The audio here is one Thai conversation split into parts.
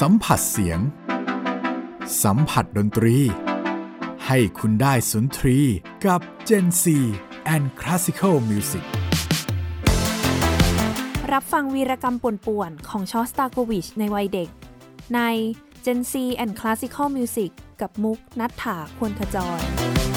สัมผัสเสียง สัมผัสดนตรี ให้คุณได้สุนทรีกับ Gen C and Classical Music รับฟังวีรกรรมป่วนๆ ของชอสตาโกวิชในวัยเด็ก ใน Gen C and Classical Music กับมุกนัฐถาควรขจร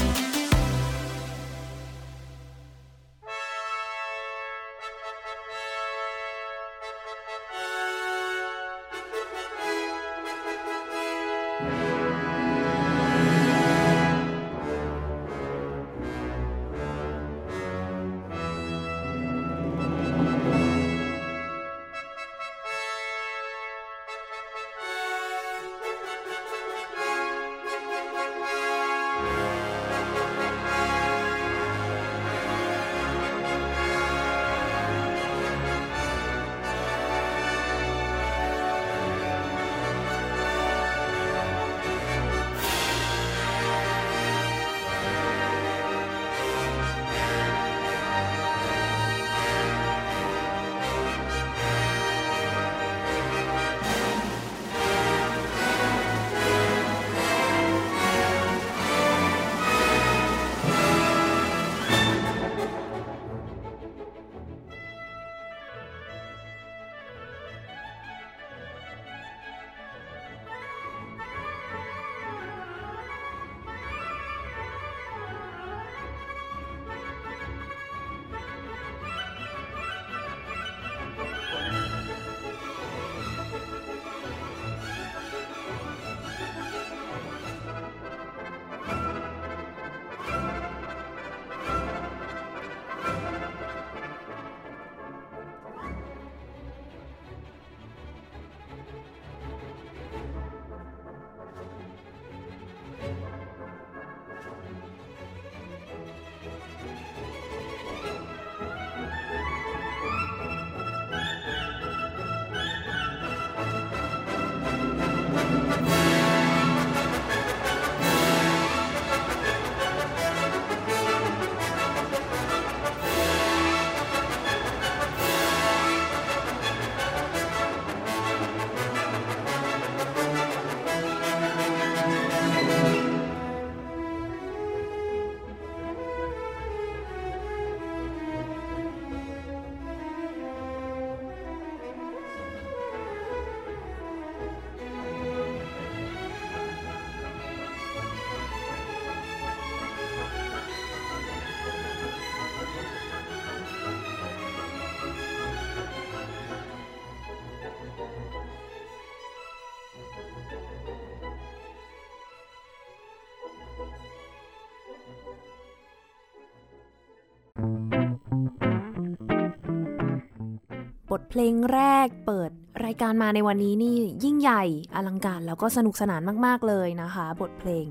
เพลงแรกเปิดรายการมาในวันนี้นี่ยิ่งใหญ่อลังการแล้วก็สนุกสนานมาก ๆ เลยนะคะ บทเพลง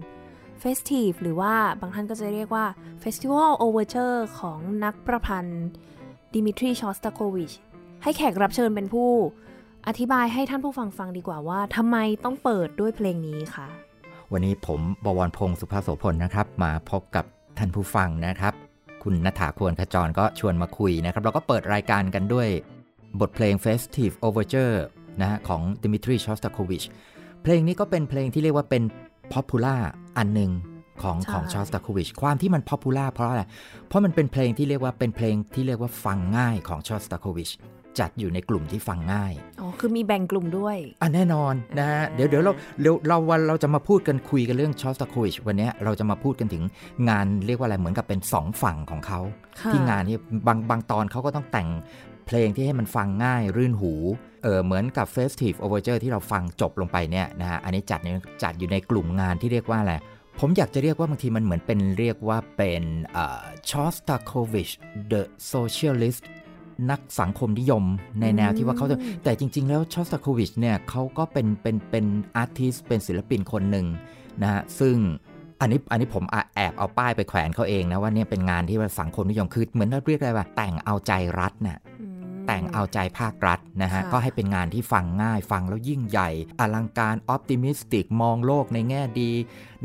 Festive หรือว่าบางท่านก็จะเรียกว่า Festival Overture ของนักประพันธ์ดิมิทรีชอสตาโควิชให้แขกรับเชิญเป็นผู้ อธิบายให้ท่านผู้ฟังฟังดีกว่าว่าทำไมต้องเปิดด้วยเพลงนี้คะวันนี้ผมบวรพงศ์สุภาโสพลนะครับ มาพบกับท่านผู้ฟังนะครับ คุณนัฐาควรขจรก็ชวนมาคุยนะครับ เราก็เปิดรายการกันด้วย บทเพลง Festive Overture นะฮะของ Dmitry Shostakovich เพลงนี้ก็เป็นเพลงที่เรียกว่าเป็น popular อันหนึ่งของใช่ของ Shostakovich ความที่มัน popular เพราะอะไร เพราะมันเป็นเพลงที่เรียกว่าเป็นเพลงที่เรียกว่าฟังง่ายของ Shostakovich จัดอยู่ในกลุ่มที่ฟังง่าย อ๋อ คือมีแบ่งกลุ่มด้วย อะแน่นอนนะฮะอ่าเดี๋ยวเดี๋ยวเราเดี๋ยวเราวันเราจะมาพูดกันคุยกันเรื่องชอสตาโควิชวันเนี้ยเราจะมาพูดกันถึงงานเรียกว่าอะไรเหมือนกับเป็นสองฝั่งของเขาค่ะที่งานนี้บางบางตอนเขาก็ต้องแต่ง เพลงที่ให้มันฟังง่ายรื่นหู เออเหมือนกับ Festive Overture ที่เราฟังจบลงไปเนี่ยนะฮะ อันนี้จัดในจัดอยู่ในกลุ่มงานที่เรียกว่าอะไร ผมอยากจะเรียกว่าบางทีมันเหมือนเป็นเรียกว่าเป็นชอสตาโควิช the socialist นักสังคมนิยมในแนวที่ว่าเขาจะอืมแต่จริง ๆ แล้วชอสตาโควิชเนี่ยเขาก็เป็นเป็นเป็นอาร์ติสเป็นศิลปินคนหนึ่งนะฮะซึ่งอันนี้อันนี้ผมอะแอบเอาป้ายไปแขวนเขาเองนะว่าเนี่ยเป็นงานที่ว่าสังคมนิยมคือเหมือนเรียกอะไรว่าแต่งเอาใจรัฐน่ะอืม แต่งเอาใจภาครัฐนะฮะค่ะก็ให้เป็นงานที่ฟังง่ายฟังแล้วยิ่งใหญ่ อลังการออ t ติมิสติกมองโลกในแง่ดี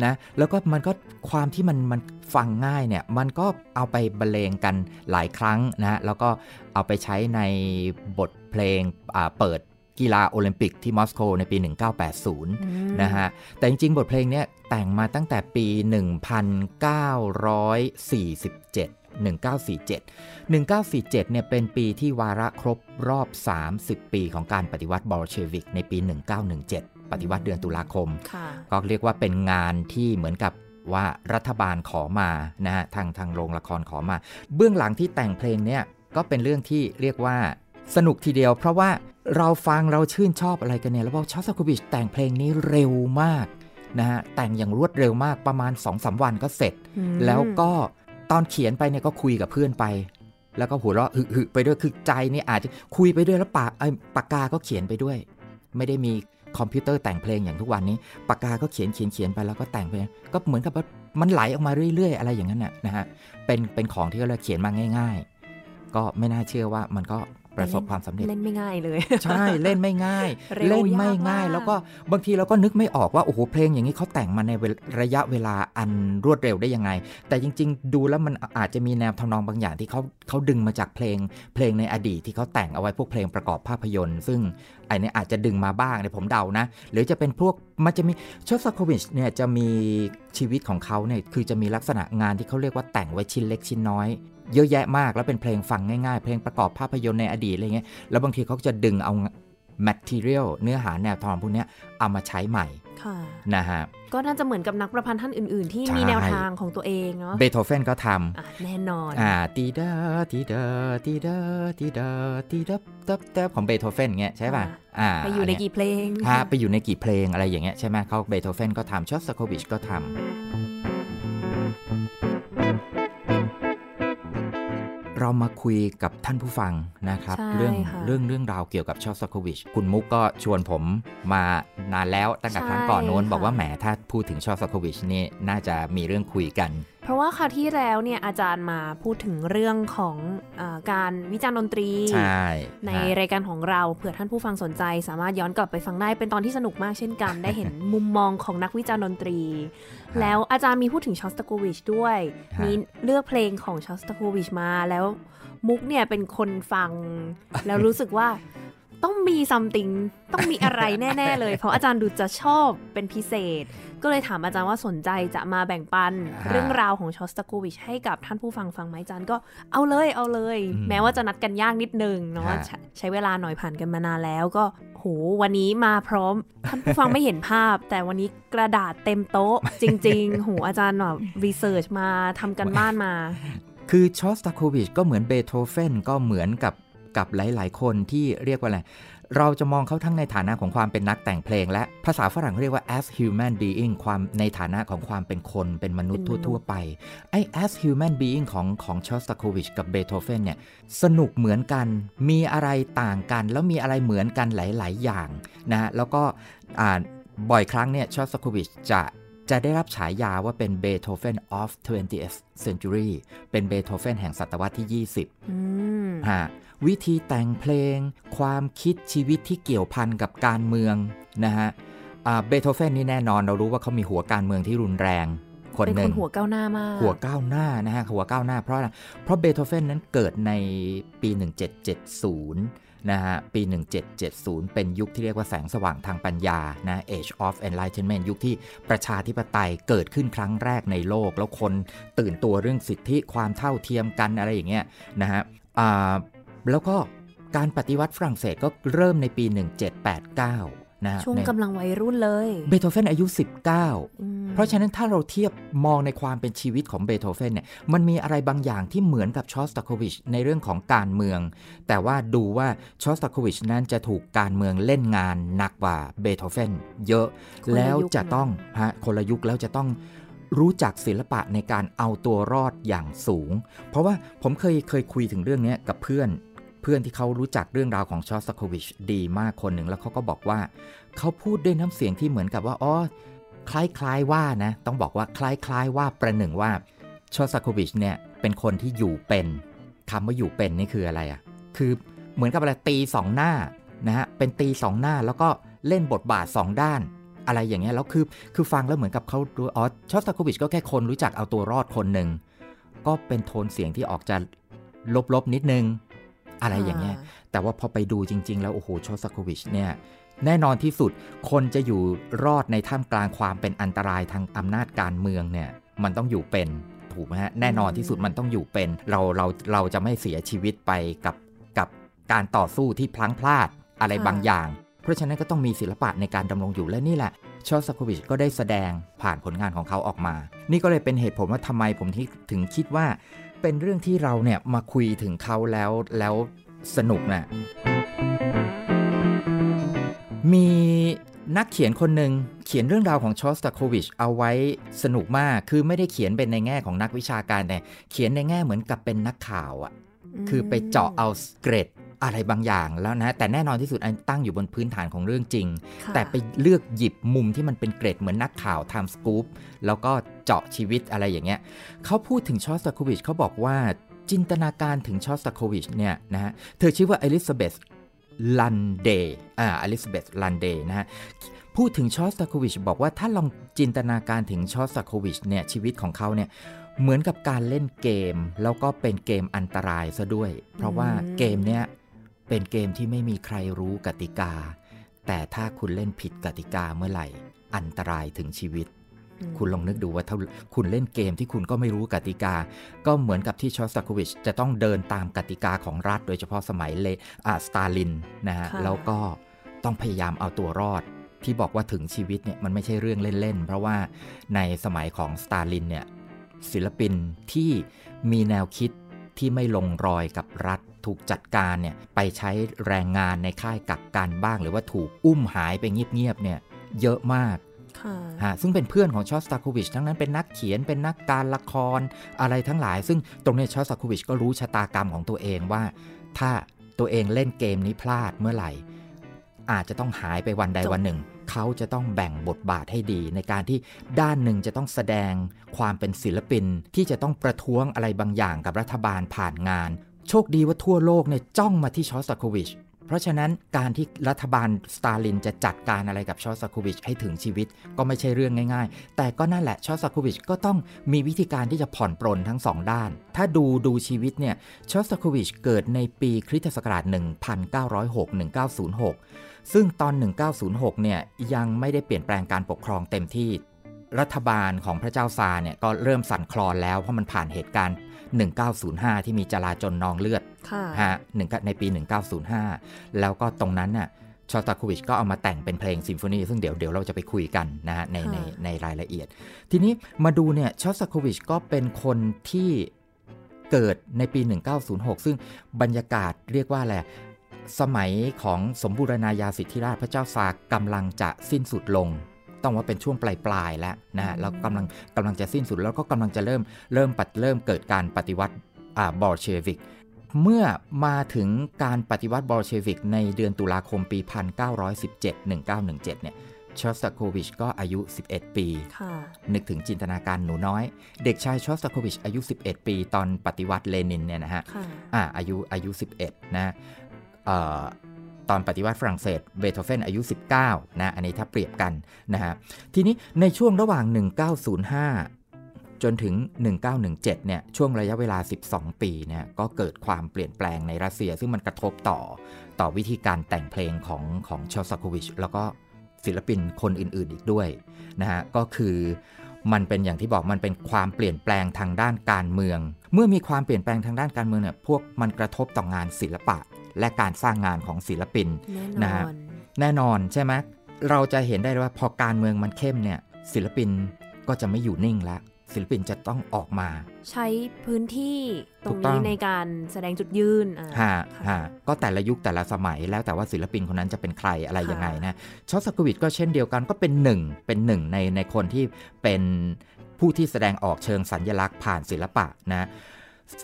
นะ แล้วก็มันก็ความที่มันมันฟังง่ายเนี่ย มันก็เอาไปบรรเลงกันหลายครั้งนะฮะแล้วก็เอาไปใช้ในบทเพลงอ่าเปิดกีฬาโอลิมปิกที่มอสโกในปี 1980 นะฮะ แต่จริง ๆ บทเพลงเนี้ยแต่งมาตั้งแต่ปี 1947 1947 1947เนี่ยเป็นปีที่วาระครบรอบ 30 ปีของการปฏิวัติบอลเชวิกในปี 1917 ปฏิวัติเดือนตุลาคม ก็เรียกว่าเป็นงานที่เหมือนกับว่ารัฐบาลขอมานะฮะทางทางโรงละครขอมา เบื้องหลังที่แต่งเพลงเนี่ยก็เป็นเรื่องที่เรียกว่าสนุกทีเดียว เพราะว่าเราฟังเราชื่นชอบอะไรกันเนี่ย แล้วว่าชอสโควิชแต่งเพลงนี้เร็วมากนะฮะแต่งอย่างรวดเร็วมากประมาณ2อสวันก็เสร็จ แล้วก็ ตอนเขียนไปเนี่ยก็คุยกับเพื่อนไป แล้วก็หัวเราะหึไปด้วยคือใจนี่อาจจะคุยไปด้วยแล้วปากปากกาก็เขียนไปด้วย ไม่ได้มีคอมพิวเตอร์แต่งเพลงอย่างทุกวันนี้ปากกาก็เขียนเขียนเขียนไปแล้วก็แต่งไปก็เหมือนกับว่ามันไหลออกมาเรื่อย ๆ อะไรอย่างนั้นน่ะนะฮะเป็นเป็นของที่เราเขียนมาง่าย ๆ ก็ไม่น่าเชื่อว่ามันก็ ประสบความสำเร็จเล่นไม่ง่ายเลย ใช่เล่นไม่ง่าย เล่นไม่ง่าย แล้วก็บางทีเราก็นึกไม่ออกว่าโอ้โหเพลงอย่างนี้เขาแต่งมาในระยะเวลาอันรวดเร็วได้ยังไง แต่จริง ๆ ดูแล้วมันอาจจะมีแนวทำนองบางอย่างที่เขาเขาดึงมาจากเพลง เพลงในอดีตที่เขาแต่งเอาไว้พวกเพลงประกอบภาพยนตร์ ซึ่งไอ้นี่อาจจะดึงมาบ้างในผมเดานะ หรือจะเป็นพวกมันจะมีชอสโควิชเนี่ยจะมีชีวิตของเขาเนี่ยคือจะมีลักษณะงานที่เขาเรียกว่าแต่งไว้ชิ้นเล็กชิ้นน้อย เยอะแยะมาก แล้วเป็นเพลงฟังง่ายๆ เพลงประกอบภาพยนตร์ในอดีตอะไรเงี้ยแล้วบางทีเขาจะดึงเอา material เนื้อหาแนวทองพวกนี้เอามาใช้ใหม่นะฮะก็น่าจะเหมือนกับนักประพันธ์ท่านอื่นๆ ที่มีแนวทางของตัวเองเนาะเบโธเฟนก็ทำแน่นอนอ่าตีดาตีดาตีดาตีดาตีดับดับดับของเบโธเฟนเงี้ยใช่ป่ะอ่าไปอยู่ในกี่เพลงฮะไปอยู่ในกี่เพลงอะไรอย่างเงี้ยใช่ไหมเขาเบโธเฟนก็ทำชอสโควิชก็ทำ เรามาคุยกับท่านผู้ฟังนะครับ เรื่องเรื่องเรื่องราวเกี่ยวกับชอสโควิชคุณมุกก็ชวนผมมานานแล้วตั้งแต่ครั้งก่อนโน้น บอกว่าแหมถ้าพูดถึงชอสโควิชนี่น่าจะมีเรื่องคุยกัน เพราะว่าคราวที่แล้วเนี่ยอาจารย์มาพูดถึงเรื่องของอการวิจารณ์ดนตรีใในรายการของเราเผื่อท่านผู้ฟังสนใจ สามารถย้อนกลับไปฟังได้เป็นตอนที่สนุกมากเช่นกัน ได้เห็นมุมมองของนักวิจารณ์ดนตรี แล้วอาจารย์มีพูดถึงชอสตาโควิชด้วยมีเลือกเพลงของชอสตาโควิชมาแล้วมุกเนี่ยเป็นคนฟัง แล้วรู้สึกว่า ต้องมีซัมติงต้องมีอะไรแน่ ๆ เลย เพราะอาจารย์ดูจะชอบเป็นพิเศษ ก็เลยถามอาจารย์ว่าสนใจจะมาแบ่งปัน เรื่องราวของชอสตาโควิชให้กับท่านผู้ฟังฟังไหมอาจารย์ก็เอาเลยเอาเลย แม้ว่าจะนัดกันยากนิดนึงเนาะใช้เวลาหน่อยผ่านกันมานานแล้วก็โหวันนี้มาพร้อมท่านผู้ฟังไม่เห็นภาพ แต่วันนี้กระดาษเต็มโต๊ะ จริง ๆ โหอาจารย์แบบรีเสิร์ชมาทำกันบ้านมา คือชอสตาโควิชก็เหมือนเบโธเฟนก็เหมือนกับ กับหลาย ๆ คนที่เรียกว่าอะไร เราจะมองเขาทั้งในฐานะของความเป็นนักแต่งเพลง และภาษาฝรั่งเรียกว่า as human being ความในฐานะของความเป็นคนเป็นมนุษย์ทั่ว ๆ ไป ไอ้ as human being ของของชอสตาโควิชกับเบโธเฟนเนี่ย สนุกเหมือนกัน มีอะไรต่างกัน แล้วมีอะไรเหมือนกันหลาย ๆ อย่างนะ แล้วก็บ่อยครั้งเนี่ยชอสตาโควิชจะจะได้รับฉายาว่าเป็นเบโธเฟน of 20th century เป็นเบโธเฟนแห่งศตวรรษที่ 20ฮะ วิธีแต่งเพลง ความคิดชีวิตที่เกี่ยวพันกับการเมืองนะฮะเบโธเฟนนี่แน่นอนเรารู้ว่าเขามีหัวการเมืองที่รุนแรง คนหนึ่งหัวก้าวหน้ามาก หัวก้าวหน้านะฮะหัวก้าวหน้าเพราะอะไรเพราะเบโธเฟนนั้นเกิดในปี 1770 นะฮะปี 1770 เป็นยุคที่เรียกว่าแสงสว่างทางปัญญานะ Age of Enlightenment ยุคที่ประชาธิปไตยเกิดขึ้นครั้งแรกในโลก แล้วคนตื่นตัวเรื่องสิทธิความเท่าเทียมกันอะไรอย่างเงี้ยนะฮะ แล้วก็การปฏิวัติฝรั่งเศสก็เริ่มในปี 1789 นะช่วงกำลังวัยรุ่นเลย เบโธเฟนอายุ 19 เพราะฉะนั้นถ้าเราเทียบมองในความเป็นชีวิตของเบโธเฟนเนี่ย มันมีอะไรบางอย่างที่เหมือนกับชอสตาโควิชในเรื่องของการเมือง แต่ว่าดูว่าชอสตาโควิชนั้นจะถูกการเมืองเล่นงานหนักกว่าเบโธเฟนเยอะ แล้วจะต้องฮะคนละยุคแล้วจะต้องรู้จักศิลปะในการเอาตัวรอดอย่างสูง เพราะว่าผมเคยเคยคุยถึงเรื่องนี้กับเพื่อน เพื่อนที่เขารู้จักเรื่องราวของชอสโควิชดีมากคนหนึ่งแล้วเขาก็บอกว่า เขาพูดด้วยน้ำเสียงที่เหมือนกับว่าอ๋อคล้ายๆว่านะ ต้องบอกว่าคล้ายๆว่าประหนึ่งว่าชอสโควิชเนี่ยเป็นคนที่อยู่เป็นคำว่าอยู่เป็นนี่คืออะไรอะ่ะคือเหมือนกับอะไรตีสองหน้านะฮะเป็นตีสองหน้าแล้วก็เล่นบทบาทสองด้าน อะไรอย่างเงี้ยแล้วคือคือฟังแล้วเหมือนกับเขาดูอ๋อชอสโควิชก็แค่คนรู้จักเอาตัวรอดคนหนึ่ง ก็เป็นโทนเสียงที่ออกจะลบๆนิดนึง อะไรอย่างเงี้ย แต่ว่าพอไปดูจริง ๆ แล้ว โอ้โหชอสโควิชเนี่ย แน่นอนที่สุดคนจะอยู่รอดในท่ามกลางความเป็นอันตรายทางอำนาจการเมืองเนี่ย มันต้องอยู่เป็นถูกไหมฮะแน่นอนที่สุดมันต้องอยู่เป็น เราเราเราจะไม่เสียชีวิตไปกับกับการต่อสู้ที่พลั้งพลาดอะไรบางอย่าง เพราะฉะนั้นก็ต้องมีศิลปะในการดำรงอยู่และนี่แหละชอสโควิชก็ได้แสดงผ่านผลงานของเขาออกมา นี่ก็เลยเป็นเหตุผลว่าทำไมผมถึงคิดว่า เป็นเรื่องที่เราเนี่ยมาคุยถึงเขาแล้วแล้วสนุกนะ่ะมีนักเขียนคนหนึ่งเขียนเรื่องราวของชอสตาโควิชเอาไว้สนุกมาก คือไม่ได้เขียนเป็นในแง่ของนักวิชาการแต่เขียนในแง่เหมือนกับเป็นนักข่าวอะ่ะ คือไปเจาะเอาเกรด อะไรบางอย่างแล้วนะ แต่แน่นอนที่สุดอันตั้งอยู่บนพื้นฐานของเรื่องจริง แต่ไปเลือกหยิบมุมที่มันเป็นเกร็ดเหมือนนักข่าวทำสกู๊ปแล้วก็เจาะชีวิตอะไรอย่างเงี้ยเขาพูดถึงชอสตาโควิชเขาบอกว่าจินตนาการถึงชอสตาโควิชเนี่ยนะฮะเธอชื่อว่าอลิซาเบธลันเดย์อ่าอลิซาเบธลันเดย์นะฮะพูดถึงชอสตาโควิชบอกว่าถ้าลองจินตนาการถึงชอสตาโควิชเนี่ยชีวิตของเขาเนี่ยเหมือนกับการเล่นเกม แล้วก็เป็นเกมอันตรายซะด้วย เพราะว่าเกมเนี้ย เป็นเกมที่ไม่มีใครรู้กติกา แต่ถ้าคุณเล่นผิดกติกาเมื่อไหร่ อันตรายถึงชีวิต คุณลองนึกดูว่าถ้าคุณเล่นเกมที่คุณก็ไม่รู้กติกา ก็เหมือนกับที่ชอสตาโควิชจะต้องเดินตามกติกาของรัฐ โดยเฉพาะสมัยเลอาสตาลินนะฮะแล้วก็ต้องพยายามเอาตัวรอดที่บอกว่าถึงชีวิตเนี่ยมันไม่ใช่เรื่องเล่น ๆ เพราะว่าในสมัยของสตาลินเนี่ยศิลปินที่มีแนวคิดที่ไม่ลงรอยกับรัฐ ถูกจัดการเนี่ยไปใช้แรงงานในค่ายกักกันบ้าง หรือว่าถูกอุ้มหายไปเงียบๆเนี่ยเยอะมากฮะซึ่งเป็นเพื่อนของชอสตาโควิชทั้งนั้นเป็นนักเขียนเป็นนักการละครอะไรทั้งหลาย ซึ่งตรงนี้ชอสตาโควิชก็รู้ชะตากรรมของตัวเองว่า ถ้าตัวเองเล่นเกมนี้พลาดเมื่อไหร่ อาจจะต้องหายไปวันใดวันหนึ่ง เขาจะต้องแบ่งบทบาทให้ดี ในการที่ด้านหนึ่งจะต้องแสดงความเป็นศิลปินที่จะต้องประท้วงอะไรบางอย่างกับรัฐบาลผ่านงาน โชคดีว่าทั่วโลกเนี่ยจ้องมาที่ชอสตาโควิช เพราะฉะนั้นการที่รัฐบาลสตาลินจะจัดการอะไรกับชอสตาโควิชให้ถึงชีวิตก็ไม่ใช่เรื่องง่าย ๆ แต่ก็นั่นแหละชอสตาโควิชก็ต้องมีวิธีการที่จะผ่อนปรนทั้งสองด้าน ถ้าดูดูชีวิตเนี่ยชอสตาโควิชเกิดในปีคริสตศักราช 1906-1906 ซึ่งตอน 1906 เนี่ยยังไม่ได้เปลี่ยนแปลงการปกครองเต็มที่รัฐบาลของพระเจ้าซาเนี่ยก็เริ่มสั่นคลอนแล้วเพราะมันผ่านเหตุการณ์ 1905 ที่มีจลาจลนองเลือดฮะในปี 1905 แล้วก็ตรงนั้นน่ะชอตาคูวิชก็เอามาแต่งเป็นเพลงซิมโฟนีซึ่งเดี๋ยวเดี๋ยวเราจะไปคุยกันนะฮะในในในรายละเอียด ทีนี้มาดูเนี่ยชอตาคูวิชก็เป็นคนที่เกิดในปี 1906 ซึ่งบรรยากาศเรียกว่าอะไรสมัยของสมบูรณาญาสิทธิราชพระเจ้าซากำลังจะสิ้นสุดลง ต้องว่าเป็นช่วงปลายปลายแล้วนะฮะแล้วกำลังกำลังจะสิ้นสุดแล้วก็กำลังจะเริ่มเริ่มปัดเริ่มเกิดการปฏิวัติอ่าบอลเชวิกเมื่อมาถึงการปฏิวัติบอลเชวิกในเดือนตุลาคมปี 1917 1917 เนี่ยชอสตาโควิชก็อายุ 11 ปี นึกถึงจินตนาการหนูน้อย เด็กชายชอสตาโควิชอายุ 11 ปี ตอนปฏิวัติเลนินเนี่ยนะฮะอ่าอายุอายุ 11 นะต อนปฏิวัติฝรั่งเศสเบโธเฟนอายุ 19 นะ อันนี้ถ้าเปรียบกันนะฮะทีนี้ในช่วงระหว่าง 1905 จนถึง 1917 เนี่ย ช่วงระยะเวลา 12 ปีเนี่ยก็เกิดความเปลี่ยนแปลงในรัสเซีย ซึ่งมันกระทบต่อต่อวิธีการแต่งเพลงของของชอสโควิชแล้วก็ศิลปินคนอื่น ๆ อีกด้วยนะฮะก็คือมันเป็นอย่างที่บอกมันเป็นความเปลี่ยนแปลงทางด้านการเมือง เมื่อมีความเปลี่ยนแปลงทางด้านการเมืองเนี่ยพวกมันกระทบต่องานศิลปะ และการสร้างงานของศิลปินนะฮะแน่นอนใช่ไหมเราจะเห็นได้ว่าพอการเมืองมันเข้มเนี่ยศิลปินก็จะไม่อยู่นิ่งแล้วศิลปินจะต้องออกมา ใช้พื้นที่ตรงนี้ในการแสดงจุดยืนฮะฮะก็แต่ละยุคแต่ละสมัยแล้วแต่ว่าศิลปินคนนั้นจะเป็นใครอะไรยังไงนะชอสกวิดก็เช่นเดียวกันก็เป็นหนึ่งเป็นหนึ่งในในคนที่เป็นผู้ที่แสดงออกเชิงสัญญลักษณ์ผ่านศิลปะนะ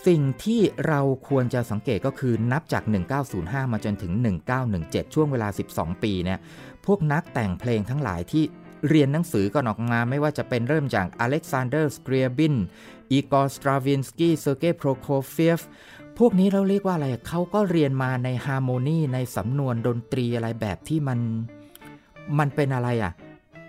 สิ่งที่เราควรจะสังเกตก็คือนับจาก 1905 มาจนถึง 1917 ช่วงเวลา 12 ปีเนี่ยพวกนักแต่งเพลงทั้งหลายที่เรียนหนังสือก่อนออกมาไม่ว่าจะเป็นเริ่มจากอเล็กซานเดอร์สเกรียบินอีกอร์สตราวินสกี้เซอร์เกย์โปรโคเฟียฟพวกนี้เราเรียกว่าอะไรเขาก็เรียนมาใน harmony ในสำนวนดนตรีอะไรแบบที่มัน มันเป็นอะไรอะ่ะ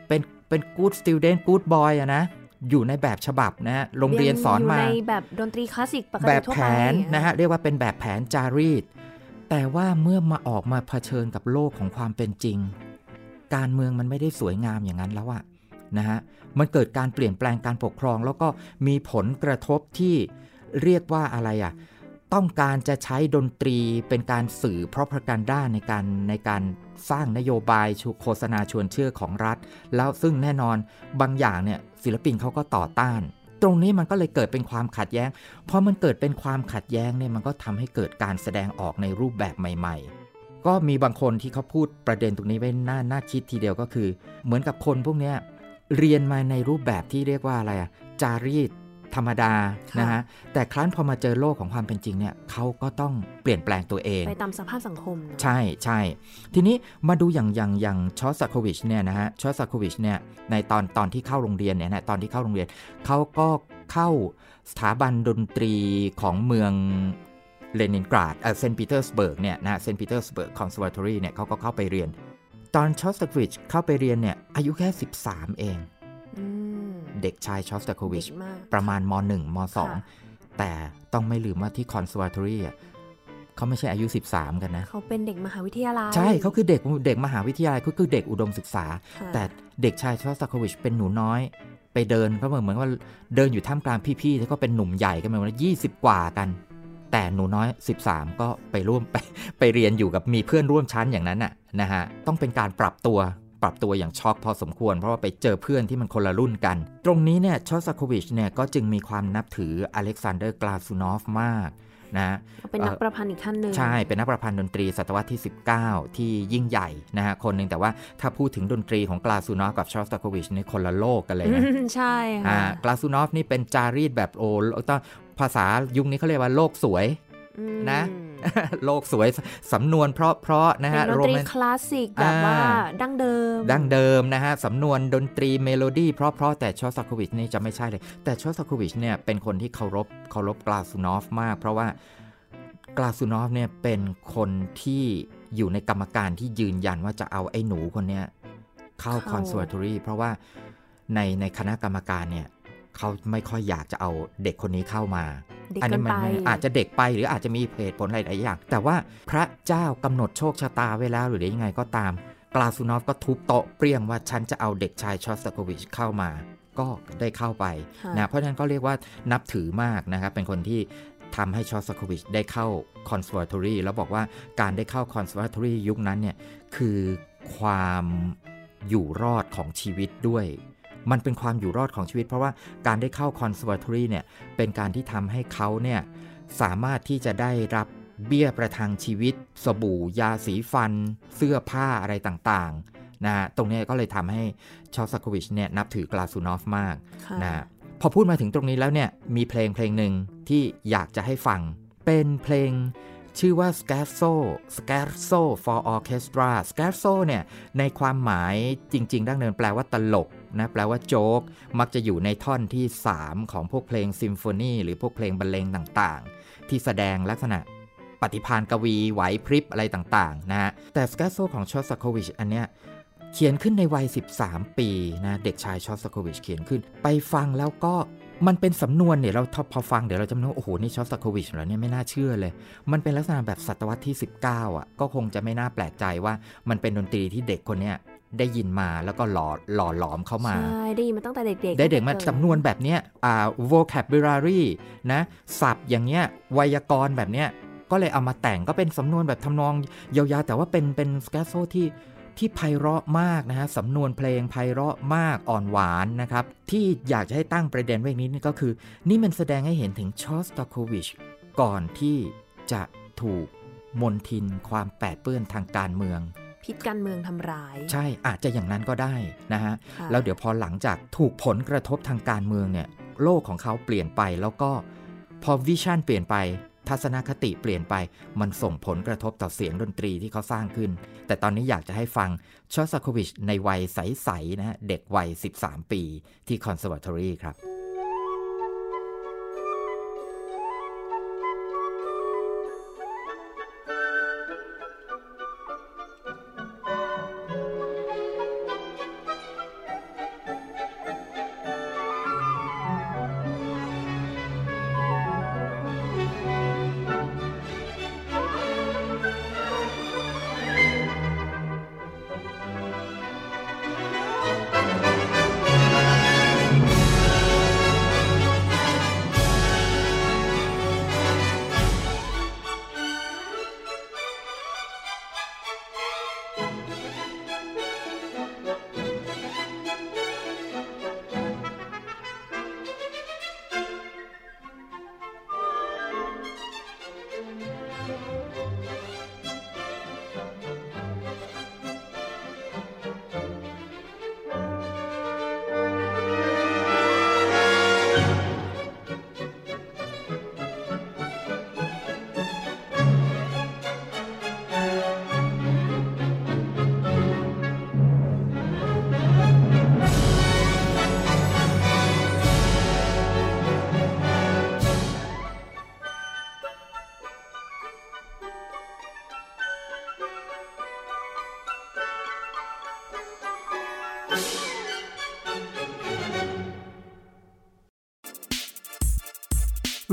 เป็นเป็น good student good boy อะนะ อยู่ในแบบฉบับนะฮะโรงเรียนสอนมาในแบบดนตรีคลาสสิกปกติแบบแผนนะฮะเรียกว่าเป็นแบบแผนจารีต แต่ว่าเมื่อมาออกมาเผชิญกับโลกของความเป็นจริง การเมืองมันไม่ได้สวยงามอย่างนั้นแล้วอะนะฮะมันเกิดการเปลี่ยนแปลงการปกครอง แล้วก็มีผลกระทบที่เรียกว่าอะไรอะ ต้องการจะใช้ดนตรีเป็นการสื่อเพราะประการด้านในการในการสร้างนโยบายโฆษณาชวนเชื่อของรัฐ แล้วซึ่งแน่นอนบางอย่างเนี่ยศิลปินเขาก็ต่อต้าน ตรงนี้มันก็เลยเกิดเป็นความขัดแย้งพอมันเกิดเป็นความขัดแย้งเนี่ยมันก็ทำให้เกิดการแสดงออกในรูปแบบใหม่ ๆ ก็มีบางคนที่เขาพูดประเด็นตรงนี้ไว้น่าน่าคิดทีเดียวก็คือ เหมือนกับคนพวกเนี้ยเรียนมาในรูปแบบที่เรียกว่าอะไรอะจารีต ธรรมดานะฮะแต่ครั้นพอมาเจอโลกของความเป็นจริงเนี่ยเขาก็ต้องเปลี่ยนแปลงตัวเอง ไปตามสภาพสังคม ใช่ใช่ทีนี้มาดูอย่างอย่างอย่างชอสตาโควิชเนี่ยนะฮะชอสตาโควิชเนี่ยในตอนตอนที่เข้าโรงเรียนเนี่ยนะตอนที่เข้าโรงเรียนเขาก็เข้าสถาบันดนตรีของเมืองเลนินกราดเซนต์ปีเตอร์สเบิร์กเนี่ยนะเซนต์ปีเตอร์สเบิร์ก conservatory เนี่ยเขาก็เข้าไปเรียน ตอนชอสตาโควิชเข้าไปเรียนเนี่ยอายุแค่ 13 เอง เด็กชายชอสตาโควิชประมาณม .1 ม .2 แต่ต้องไม่ลืมว่าที่ conservatory เขาไม่ใช่อายุ 13 กันนะ เขาเป็นเด็กมหาวิทยาลัย ใช่เขาคือเด็กเด็กมหาวิทยาลัยเขาคือเด็กอุดมศึกษา แต่เด็กชายชอสตาโควิชเป็นหนูน้อย ไปเดินเขาเหมือนเหมือนว่าเดินอยู่ท่ามกลางพี่ๆแล้วก็เป็นหนุ่มใหญ่กันเหมือนว่า20กว่ากันแต่หนูน้อย 13 ก็ไปร่วมไปไปเรียนอยู่กับมีเพื่อนร่วมชั้นอย่างนั้นน่ะนะฮะต้องเป็นการปรับตัว ปรับตัวอย่างช็อกพอสมควร เพราะว่าไปเจอเพื่อนที่มันคนละรุ่นกัน ตรงนี้เนี่ยชอสตาโควิชเนี่ยก็จึงมีความนับถืออเล็กซานเดอร์กลาซูนอฟมากนะเป็นนักประพันธ์อีกท่านหนึ่งใช่ เป็นนักประพันธ์ดนตรีศตวรรษที่ 19 ที่ยิ่งใหญ่นะฮะคนหนึ่งแต่ว่าถ้าพูดถึงดนตรีของกลาซูนอฟกับชอสตาโควิชนี่คนละโลกกันเลยนะใช่ค่ะกลาซูนอฟนี่เป็นจารีตแบบโอ้ต้องภาษายุคนี้เขาเรียกว่าโลกสวยนะ โลกสวยสำนวนเพราะเพราะนะฮะโรแมนคลาสสิกแบบว่าดั้งเดิม ดั้งเดิมนะฮะสำนวนดนตรีเมโลดี้เพราะเพราะแต่ชอสตาโควิชนี่จะไม่ใช่เลย แต่ชอสตาโควิชเนี่ยเป็นคนที่เคารพเคารพกลาซูนอฟมาก เพราะว่ากลาซูนอฟเนี่ยเป็นคนที่อยู่ในกรรมการที่ยืนยันว่าจะเอาไอ้หนูคนเนี้ยเข้า conservatory เพราะว่าในในคณะกรรมการเนี่ย เขาไม่ค่อยอยากจะเอาเด็กคนนี้เข้ามา อันนี้มันอาจจะเด็กไปหรืออาจจะมีเหตุผลอะไรหลายอย่าง แต่ว่าพระเจ้ากำหนดโชคชะตาไว้แล้วหรือยังไงก็ตามกลาซูนอฟก็ทุบโต๊ะเปรี้ยงว่าฉันจะเอาเด็กชายชอสตาโควิชเข้ามา ก็ได้เข้าไปนะเพราะฉะนั้นก็เรียกว่านับถือมากนะครับ เป็นคนที่ทำให้ชอสตาโควิชได้เข้า conservatory แล้วบอกว่าการได้เข้า conservatory ยุคนั้นเนี่ยคือความอยู่รอดของชีวิตด้วย มันเป็นความอยู่รอดของชีวิต เพราะว่าการได้เข้าคอนเสิร์ตอรี่เนี่ยเป็นการที่ทำให้เขาเนี่ยสามารถที่จะได้รับเบี้ยประทังชีวิต สบู่ ยาสีฟัน เสื้อผ้าอะไรต่างๆนะตรงนี้ก็เลยทำให้ชอสโควิชเนี่ยนับถือกลาซูนอฟมากนะพอพูดมาถึงตรงนี้แล้วเนี่ยมีเพลงเพลงหนึ่งที่อยากจะให้ฟัง เป็นเพลงชื่อว่า Scherzo Scherzo for Orchestra Scherzo เนี่ยในความหมายจริง ๆ ดั้งเดิมแปลว่าตลก นะแปลว่าโจ๊กมักจะอยู่ในท่อนที่ 3 ของพวกเพลงซิมโฟนีหรือพวกเพลงบรรเลงต่างๆ ที่แสดงลักษณะปฏิพานกวีไหวพริบอะไรต่างๆนะฮะแต่สแกโซของชอสโควิชอันเนี้ยเขียนขึ้นในวัย 13 ปีนะเด็กชายชอสโควิชเขียนขึ้น ไปฟังแล้วก็มันเป็นสำนวนเนี่ยเราพอฟังเดี๋ยวเราจะนึกโอ้โห นี่ชอสโควิชเหรอเนี่ยไม่น่าเชื่อเลย มันเป็นลักษณะแบบศตวรรษที่ 19อะก็คงจะไม่น่าแปลกใจว่ามันเป็นดนตรีที่เด็กคนเนี้ย ได้ยินมาแล้วก็หล่อหล่อหลอมเข้ามา ใช่ ได้ยินมาตั้งแต่เด็กๆ ได้เด็กมาสำนวนแบบเนี้ยอ่า vocabulary นะ ศัพท์อย่างเงี้ย ไวยากรณ์แบบเนี้ย ก็เลยเอามาแต่งก็เป็นสำนวนแบบทำนองยาวๆ แต่ว่าเป็นเป็นสแกโซที่ที่ไพเราะมากนะฮะสำนวนเพลงไพเราะมากอ่อนหวานนะครับ ที่อยากจะให้ตั้งประเด็นไว้นี้นี่ก็คือ นี่มันแสดงให้เห็นถึงชอสตาโควิชก่อนที่จะถูกมนทินความแปดเปื้อนทางการเมือง พิษการเมืองทำร้าย ใช่อาจจะอย่างนั้นก็ได้นะฮะแล้วเดี๋ยวพอหลังจากถูกผลกระทบทางการเมืองเนี่ยโลกของเขาเปลี่ยนไปแล้วก็พอวิชั่นเปลี่ยนไปทัศนคติเปลี่ยนไปมันส่งผลกระทบต่อเสียงดนตรีที่เขาสร้างขึ้น แต่ตอนนี้อยากจะให้ฟังชอสโควิชในวัยใสๆนะฮะเด็กวัย 13 ปีที่คอนเสิร์ตอรี่ครับ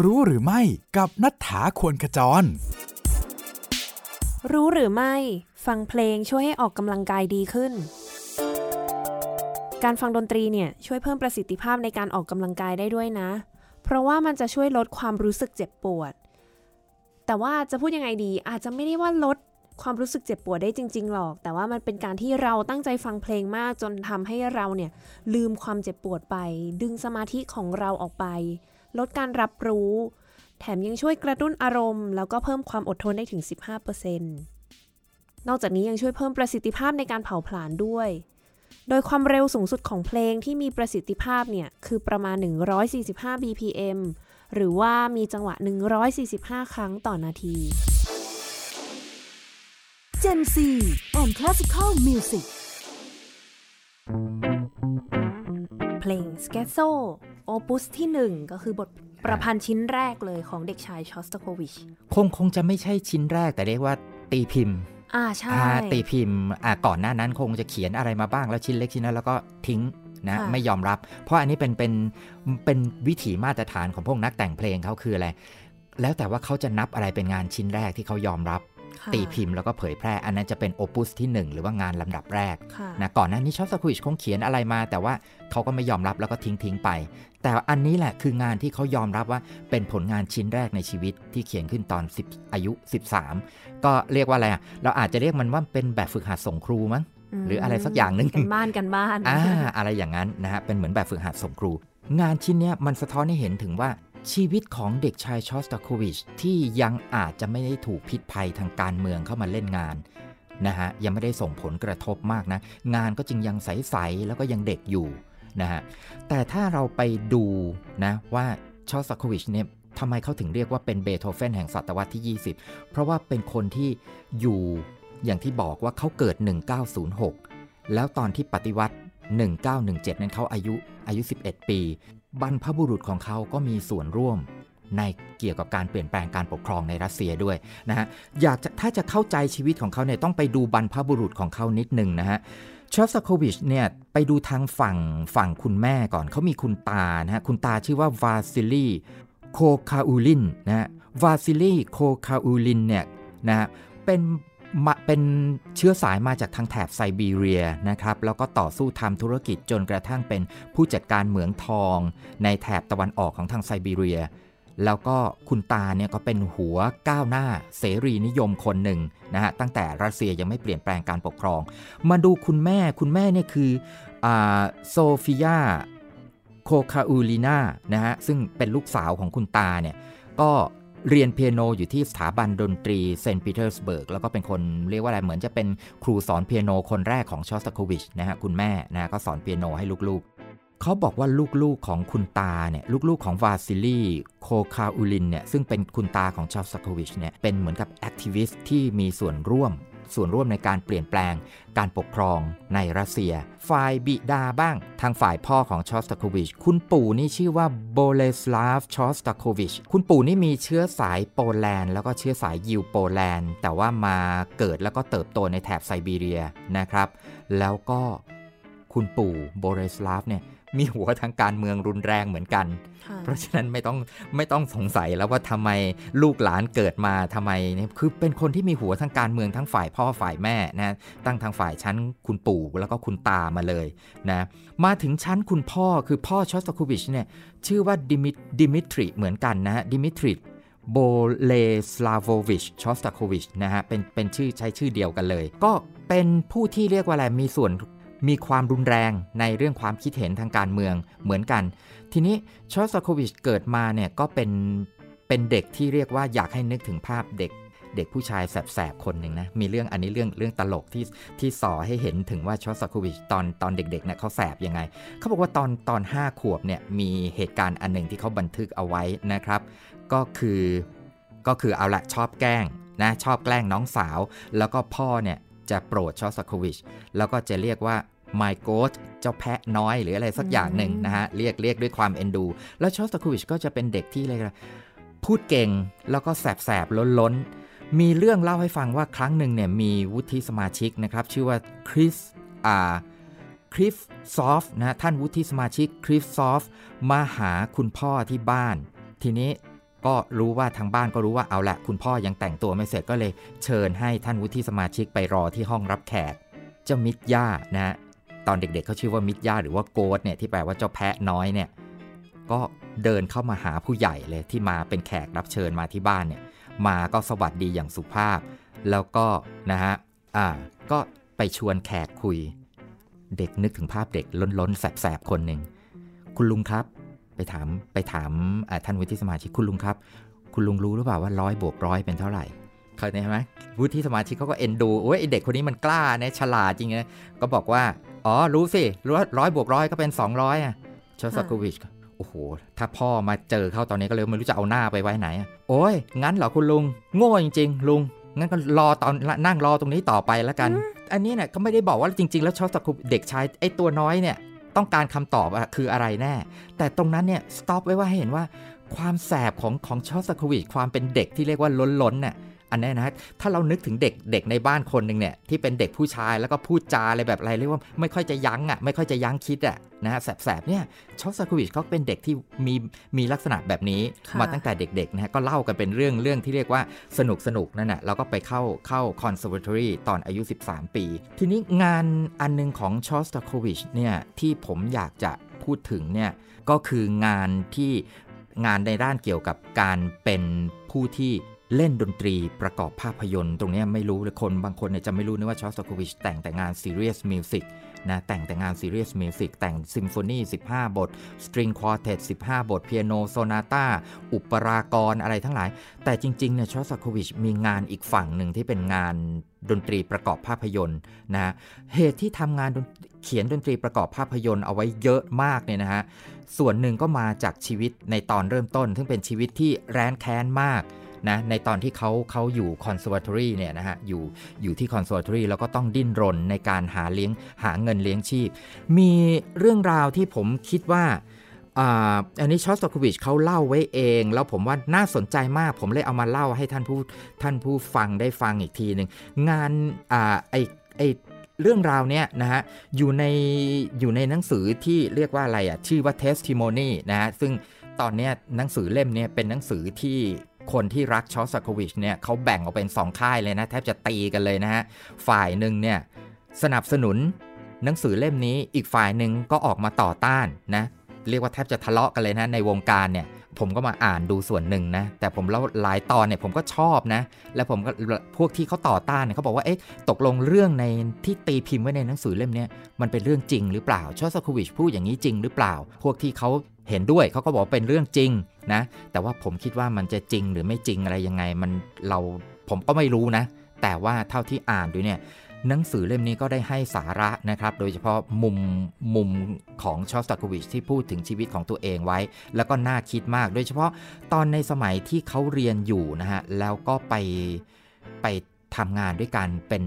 รู้หรือไม่กับนัฐธาควรขจร รู้หรือไม่ ฟังเพลงช่วยให้ออกกำลังกายดีขึ้น การฟังดนตรีเนี่ยช่วยเพิ่มประสิทธิภาพในการออกกำลังกายได้ด้วยนะ เพราะว่ามันจะช่วยลดความรู้สึกเจ็บปวด แต่ว่าจะพูดยังไงดี อาจจะไม่ได้ว่าลดความรู้สึกเจ็บปวดได้จริง ๆ หรอก แต่ว่ามันเป็นการที่เราตั้งใจฟังเพลงมากจนทำให้เราเนี่ยลืมความเจ็บปวดไป ดึงสมาธิของเราออกไป ลดการรับรู้ แถมยังช่วยกระตุ้นอารมณ์ แล้วก็เพิ่มความอดทนได้ถึง 15%นอกจากนี้ยังช่วยเพิ่มประสิทธิภาพในการเผาผลาญด้วย โดยความเร็วสูงสุดของเพลงที่มีประสิทธิภาพเนี่ย คือประมาณ 145 BPM หรือว่ามีจังหวะ 145 ครั้งต่อนาที Gen C and Classical Music เพลง s c h e z o โอปุสที่ 1 ก็คือบทประพันธ์ชิ้นแรกเลยของเด็กชายชอสตาโควิชคงคงจะไม่ใช่ชิ้นแรกแต่เรียกว่าตีพิมพ์อ่าใช่อ่าตีพิมพ์อ่าก่อนหน้านั้นคงจะเขียนอะไรมาบ้างแล้วชิ้นเล็กชิ้นนั้นแล้วก็ทิ้งนะค่ะไม่ยอมรับ เพราะอันนี้เป็นเป็นเป็นวิถีมาตรฐานของพวกนักแต่งเพลงเขาคืออะไรแล้วแต่ว่าเขาจะนับอะไรเป็นงานชิ้นแรกที่เขายอมรับค่ะ ตีพิมพ์แล้วก็เผยแพร่ อันนั้นจะเป็นโอปุสที่ 1 หรือว่างานลำดับแรกค่ะนะก่อนหน้านี้ชอสตาคุชคงเขียนอะไรมา แต่ว่าเขาก็ไม่ยอมรับแล้วก็ทิ้งทิ้งไป แต่อันนี้แหละคืองานที่เขายอมรับว่าเป็นผลงานชิ้นแรกในชีวิตที่เขียนขึ้นตอน10อายุ 13 ก็เรียกว่าอะไรอะเราอาจจะเรียกมันว่าเป็นแบบฝึกหัดส่งครูมั้งหรืออะไรสักอย่างหนึ่งกันบ้านกันบ้านอ่าอะไรอย่างนั้นนะฮะเป็นเหมือนแบบฝึกหัดส่งครู งานชิ้นเนี้ยมันสะท้อนให้เห็นถึงว่า ชีวิตของเด็กชายชอสตาโควิชที่ยังอาจจะไม่ได้ถูกพิษภัยทางการเมืองเข้ามาเล่นงานนะฮะยังไม่ได้ส่งผลกระทบมากนะ งานก็จึงยังใส ๆ แล้วก็ยังเด็กอยู่นะฮะแต่ถ้าเราไปดูนะว่าชอสตาโควิชเนี่ยทำไมเขาถึงเรียกว่าเป็นเบโธเฟนแห่งศตวรรษที่ 20 เพราะว่าเป็นคนที่อยู่อย่างที่บอกว่าเขาเกิด 1906 แล้วตอนที่ปฏิวัติ 1917 นั้นเขาอายุอายุ 11 ปี บรรพบุรุษของเขาก็มีส่วนร่วมในเกี่ยวกับการเปลี่ยนแปลงการปกครองในรัสเซียด้วยนะฮะอยากจะถ้าจะเข้าใจชีวิตของเขาเนี่ยต้องไปดูบรรพบุรุษของเขานิดหนึ่งนะฮะชอสตาโควิชเนี่ยไปดูทางฝั่งฝั่งคุณแม่ก่อนเขามีคุณตานะฮะคุณตาชื่อว่าวาซิลีโคคาอูลินนะฮะวาซิลีโคคาอูลินเนี่ยนะฮะเป็น มาเป็นเชื้อสายมาจากทางแถบไซบีเรียนะครับ แล้วก็ต่อสู้ทำธุรกิจจนกระทั่งเป็นผู้จัดการเหมืองทอง ในแถบตะวันออกของทางไซบีเรีย แล้วก็คุณตาเนี่ยก็เป็นหัวก้าวหน้าเสรีนิยมคนหนึ่งนะฮะตั้งแต่รัสเซียยังไม่เปลี่ยนแปลงการปกครอง มาดูคุณแม่คุณแม่เนี่ยคือโซฟิยาโคคาอูลินานะฮะซึ่งเป็นลูกสาวของคุณตาเนี่ยก็ เรียนเปียโนอยู่ที่สถาบันดนตรีเซนต์ปีเตอร์สเบิร์กแล้วก็เป็นคนเรียกว่าอะไรเหมือนจะเป็นครูสอนเปียโนคนแรกของชอสตาโควิชนะฮะคุณแม่นะฮะก็สอนเปียโนให้ลูกๆ เขาบอกว่าลูกๆของคุณตาเนี่ยลูกๆของวาซิลีโคคาอูลินเนี่ยซึ่งเป็นคุณตาของชอสตาโควิชเนี่ยเป็นเหมือนกับ activist ที่มีส่วนร่วม ส่วนร่วมในการเปลี่ยนแปลง การปกครองในรัสเซีย ฝ่ายบิดาบ้าง ทางฝ่ายพ่อของชอสตาโควิช คุณปู่นี่ชื่อว่าโบเลสลาฟชอสตาโควิช คุณปู่นี่มีเชื้อสายโปแลนด์แล้วก็เชื้อสายยิวโปแลนด์ แต่ว่ามาเกิดแล้วก็เติบโตในแถบไซบีเรียนะครับ แล้วก็คุณปู่โบเลสลาฟเนี่ย มีหัวทางการเมืองรุนแรงเหมือนกันค่ะเพราะฉะนั้นไม่ต้องไม่ต้องสงสัยแล้วว่าทำไมลูกหลานเกิดมาทำไมเนี่ยคือเป็นคนที่มีหัวทางการเมืองทั้งฝ่ายพ่อฝ่ายแม่นะตั้งทางฝ่ายชั้นคุณปู่แล้วก็คุณตามาเลยนะมาถึงชั้นคุณพ่อคือพ่อชอสตาคูวิชเนี่ยชื่อว่าดิมิดิมิทริเหมือนกันนะฮะดิมิทริโบเลสลาโววิชชอสตาโควิชนะฮะเป็นเป็นชื่อใช้ชื่อเดียวกันเลย ก็เป็นผู้ที่เรียกว่าอะไรมีส่วน มีความรุนแรงในเรื่องความคิดเห็นทางการเมืองเหมือนกัน ทีนี้ชอสโควิชเกิดมาเนี่ยก็เป็นเป็นเด็กที่เรียกว่าอยากให้นึกถึงภาพเด็กเด็กผู้ชายแสบๆ คนหนึ่งนะ มีเรื่องอันนี้เรื่องเรื่องตลกที่ที่สอให้เห็นถึงว่าชอสโควิชตอนตอนเด็กๆเนี่ยเขาแสบยังไง เขาบอกว่าตอนตอน 5 ขวบเนี่ยมีเหตุการณ์อันหนึ่งที่เขาบันทึกเอาไว้นะครับ ก็คือก็คือเอาละชอบแกล้งนะชอบแกล้งน้องสาว แล้วก็พ่อเนี่ย จะโปรดชอสโควิชแล้วก็จะเรียกว่า my goat เจ้าแพะน้อยหรืออะไรสักอย่างหนึ่งนะฮะ เรียกเรียกด้วยความเอ็นดู แล้วชอสตาคูวิชก็จะเป็นเด็กที่เลยกนะพูดเก่งแล้วก็แสบแสบล้นล้นๆมีเรื่องเล่าให้ฟังว่าครั้งหนึ่งเนี่ยมีวุฒิสมาชิกนะครับ ชื่อว่าคริสอ่าคริฟซอฟนะท่านวุฒิสมาชิกคริฟซอฟมาหาคุณพ่อที่บ้าน ทีนี้ ก็รู้ว่าทางบ้านก็รู้ว่าเอาละคุณพ่อยังแต่งตัวไม่เสร็จก็เลยเชิญให้ท่านวุฒิสมาชิกไปรอที่ห้องรับแขก เจ้ามิตรย่านะตอนเด็กๆเขาชื่อว่ามิตรย่าหรือว่าโกดเนี่ยที่แปลว่าเจ้าแพะน้อยเนี่ยก็เดินเข้ามาหาผู้ใหญ่เลยที่มาเป็นแขกรับเชิญมาที่บ้านเนี่ยมาก็สวัสดีอย่างสุภาพ แล้วก็นะฮะอ่าก็ไปชวนแขกคุย เด็กนึกถึงภาพเด็กล้นๆแสบๆคนหนึ่งคุณลุงครับ ไปถามไปถามท่านวุฒิสมาชิกคุณลุงครับ คุณลุงรู้หรือเปล่าว่าร้อยบวกร้อยเป็นเท่าไหร่เข้าใจไหมวุฒิสมาชิกเขาก็เอ็นดูโอ้ยเด็กคนนี้มันกล้าเนี่ยฉลาดจริงนะก็บอกว่าอ๋อรู้สิรู้ว่าร้อยบวกร้อยก็เป็น200อะชอสโควิชโอ้โห ถ้าพ่อมาเจอเข้าตอนนี้ก็เลยไม่รู้จะเอาหน้าไปไว้ไหนโอ้ย งั้นเหรอคุณลุง โง่จริง ๆ ลุง งั้นก็รอตอนนั่งรอตรงนี้ต่อไปแล้วกัน อันนี้เนี่ยก็ไม่ได้บอกว่าจริง ๆ แล้วชอสโคเด็กชายไอ้ตัวน้อยเนี่ย ต้องการคำตอบคืออะไรแน่ แต่ตรงนั้นเนี่ย stop ไว้ว่าให้เห็นว่าความแสบของของชอสโควิชความเป็นเด็กที่เรียกว่าล้นๆเนี่ย อันนี้นะถ้าเรานึกถึงเด็กเด็กในบ้านคนหนึ่งเนี่ยที่เป็นเด็กผู้ชายแล้วก็พูดจาอะไรแบบอะไรเรียกว่าไม่ค่อยจะยั้งอะไม่ค่อยจะยั้งคิดอะนะฮะแสบๆเนี่ยชอสโควิชเขาเป็นเด็กที่มีมีลักษณะแบบนี้มาตั้งแต่เด็กๆนะฮะก็เล่ากันเป็นเรื่องเรื่องที่เรียกว่าสนุกสนุกนั่นแหละเราก็ไปเข้าเข้า conservatory ตอนอายุ 13 ปี ทีนี้งานอันนึงของชอสโควิชเนี่ยที่ผมอยากจะพูดถึงเนี่ยก็คืองานที่งานในด้านเกี่ยวกับการเป็นผู้ที่ เล่นดนตรีประกอบภาพยนตร์ ตรงนี้ไม่รู้เลยคนบางคนเนี่ยจะไม่รู้นะว่าชอสโควิชแต่งแต่งาน serious music นะแต่งแต่งาน serious music แต่งซิมโฟนี 15 บท string quartet 15 บท เปียโนโซนาต้า อุปรากรอะไรทั้งหลาย แต่จริงๆเนี่ยชอสโควิชมีงานอีกฝั่งหนึ่งที่เป็นงานดนตรีประกอบภาพยนตร์นะเหตุที่ทำงานเขียนดนตรีประกอบภาพยนตร์เอาไว้เยอะมากเนี่ยนะฮะส่วนหนึ่งก็มาจากชีวิตในตอนเริ่มต้น ซึ่งเป็นชีวิตที่แร้นแค้นมาก นะในตอนที่เขาเขาอยู่คอนเสิร์ตอรี่เนี่ยนะฮะอยู่อยู่ที่คอนเสิร์ตอรี่แล้วก็ต้องดิ้นรนในการหาเลี้ยงหาเงินเลี้ยงชีพ มีเรื่องราวที่ผมคิดว่าอันนี้ชอสโควิชเขาเล่าไว้เอง แล้วผมว่าน่าสนใจมาก ผมเลยเอามาเล่าให้ท่านผู้ท่านผู้ฟังได้ฟังอีกทีหนึ่งงานอ่าไอไอเรื่องราวเนี้ยนะฮะอยู่ในอยู่ในหนังสือที่เรียกว่าอะไรอะชื่อว่า testimony นะฮะซึ่งตอนนี้หนังสือเล่มเนี้เป็นหนังสือที่ คนที่รักชอสโควิชเนี่ยเขาแบ่งออกเป็น 2 ค่ายเลยนะ แทบจะตีกันเลยนะฮะ ฝ่ายหนึ่งเนี่ยสนับสนุนหนังสือเล่มนี้อีกฝ่ายหนึ่งก็ออกมาต่อต้านนะ เรียกว่าแทบจะทะเลาะกันเลยนะในวงการเนี่ยผมก็มาอ่านดูส่วนหนึ่งนะ แต่ผมเล่าหลายตอนเนี่ยผมก็ชอบนะ แล้วผมก็พวกที่เขาต่อต้านเนี่ยเขาบอกว่าเอ๊ะตกลงเรื่องในที่ตีพิมพ์ไว้ในหนังสือเล่มนี้มันเป็นเรื่องจริงหรือเปล่าชอสโควิชพูดอย่างนี้จริงหรือเปล่า พวกที่เขาเห็นด้วยเขาก็บอกเป็นเรื่องจริงนะ แต่ว่าผมคิดว่ามันจะจริงหรือไม่จริงอะไรยังไงมันเราผมก็ไม่รู้นะ แต่ว่าเท่าที่อ่านดูเนี่ย หนังสือเล่มนี้ก็ได้ให้สาระนะครับ โดยเฉพาะมุมมุมของชอสตาโควิชที่พูดถึงชีวิตของตัวเองไว้ แล้วก็น่าคิดมาก โดยเฉพาะตอนในสมัยที่เขาเรียนอยู่นะฮะ แล้วก็ไปไปทำงานด้วยกันเป็น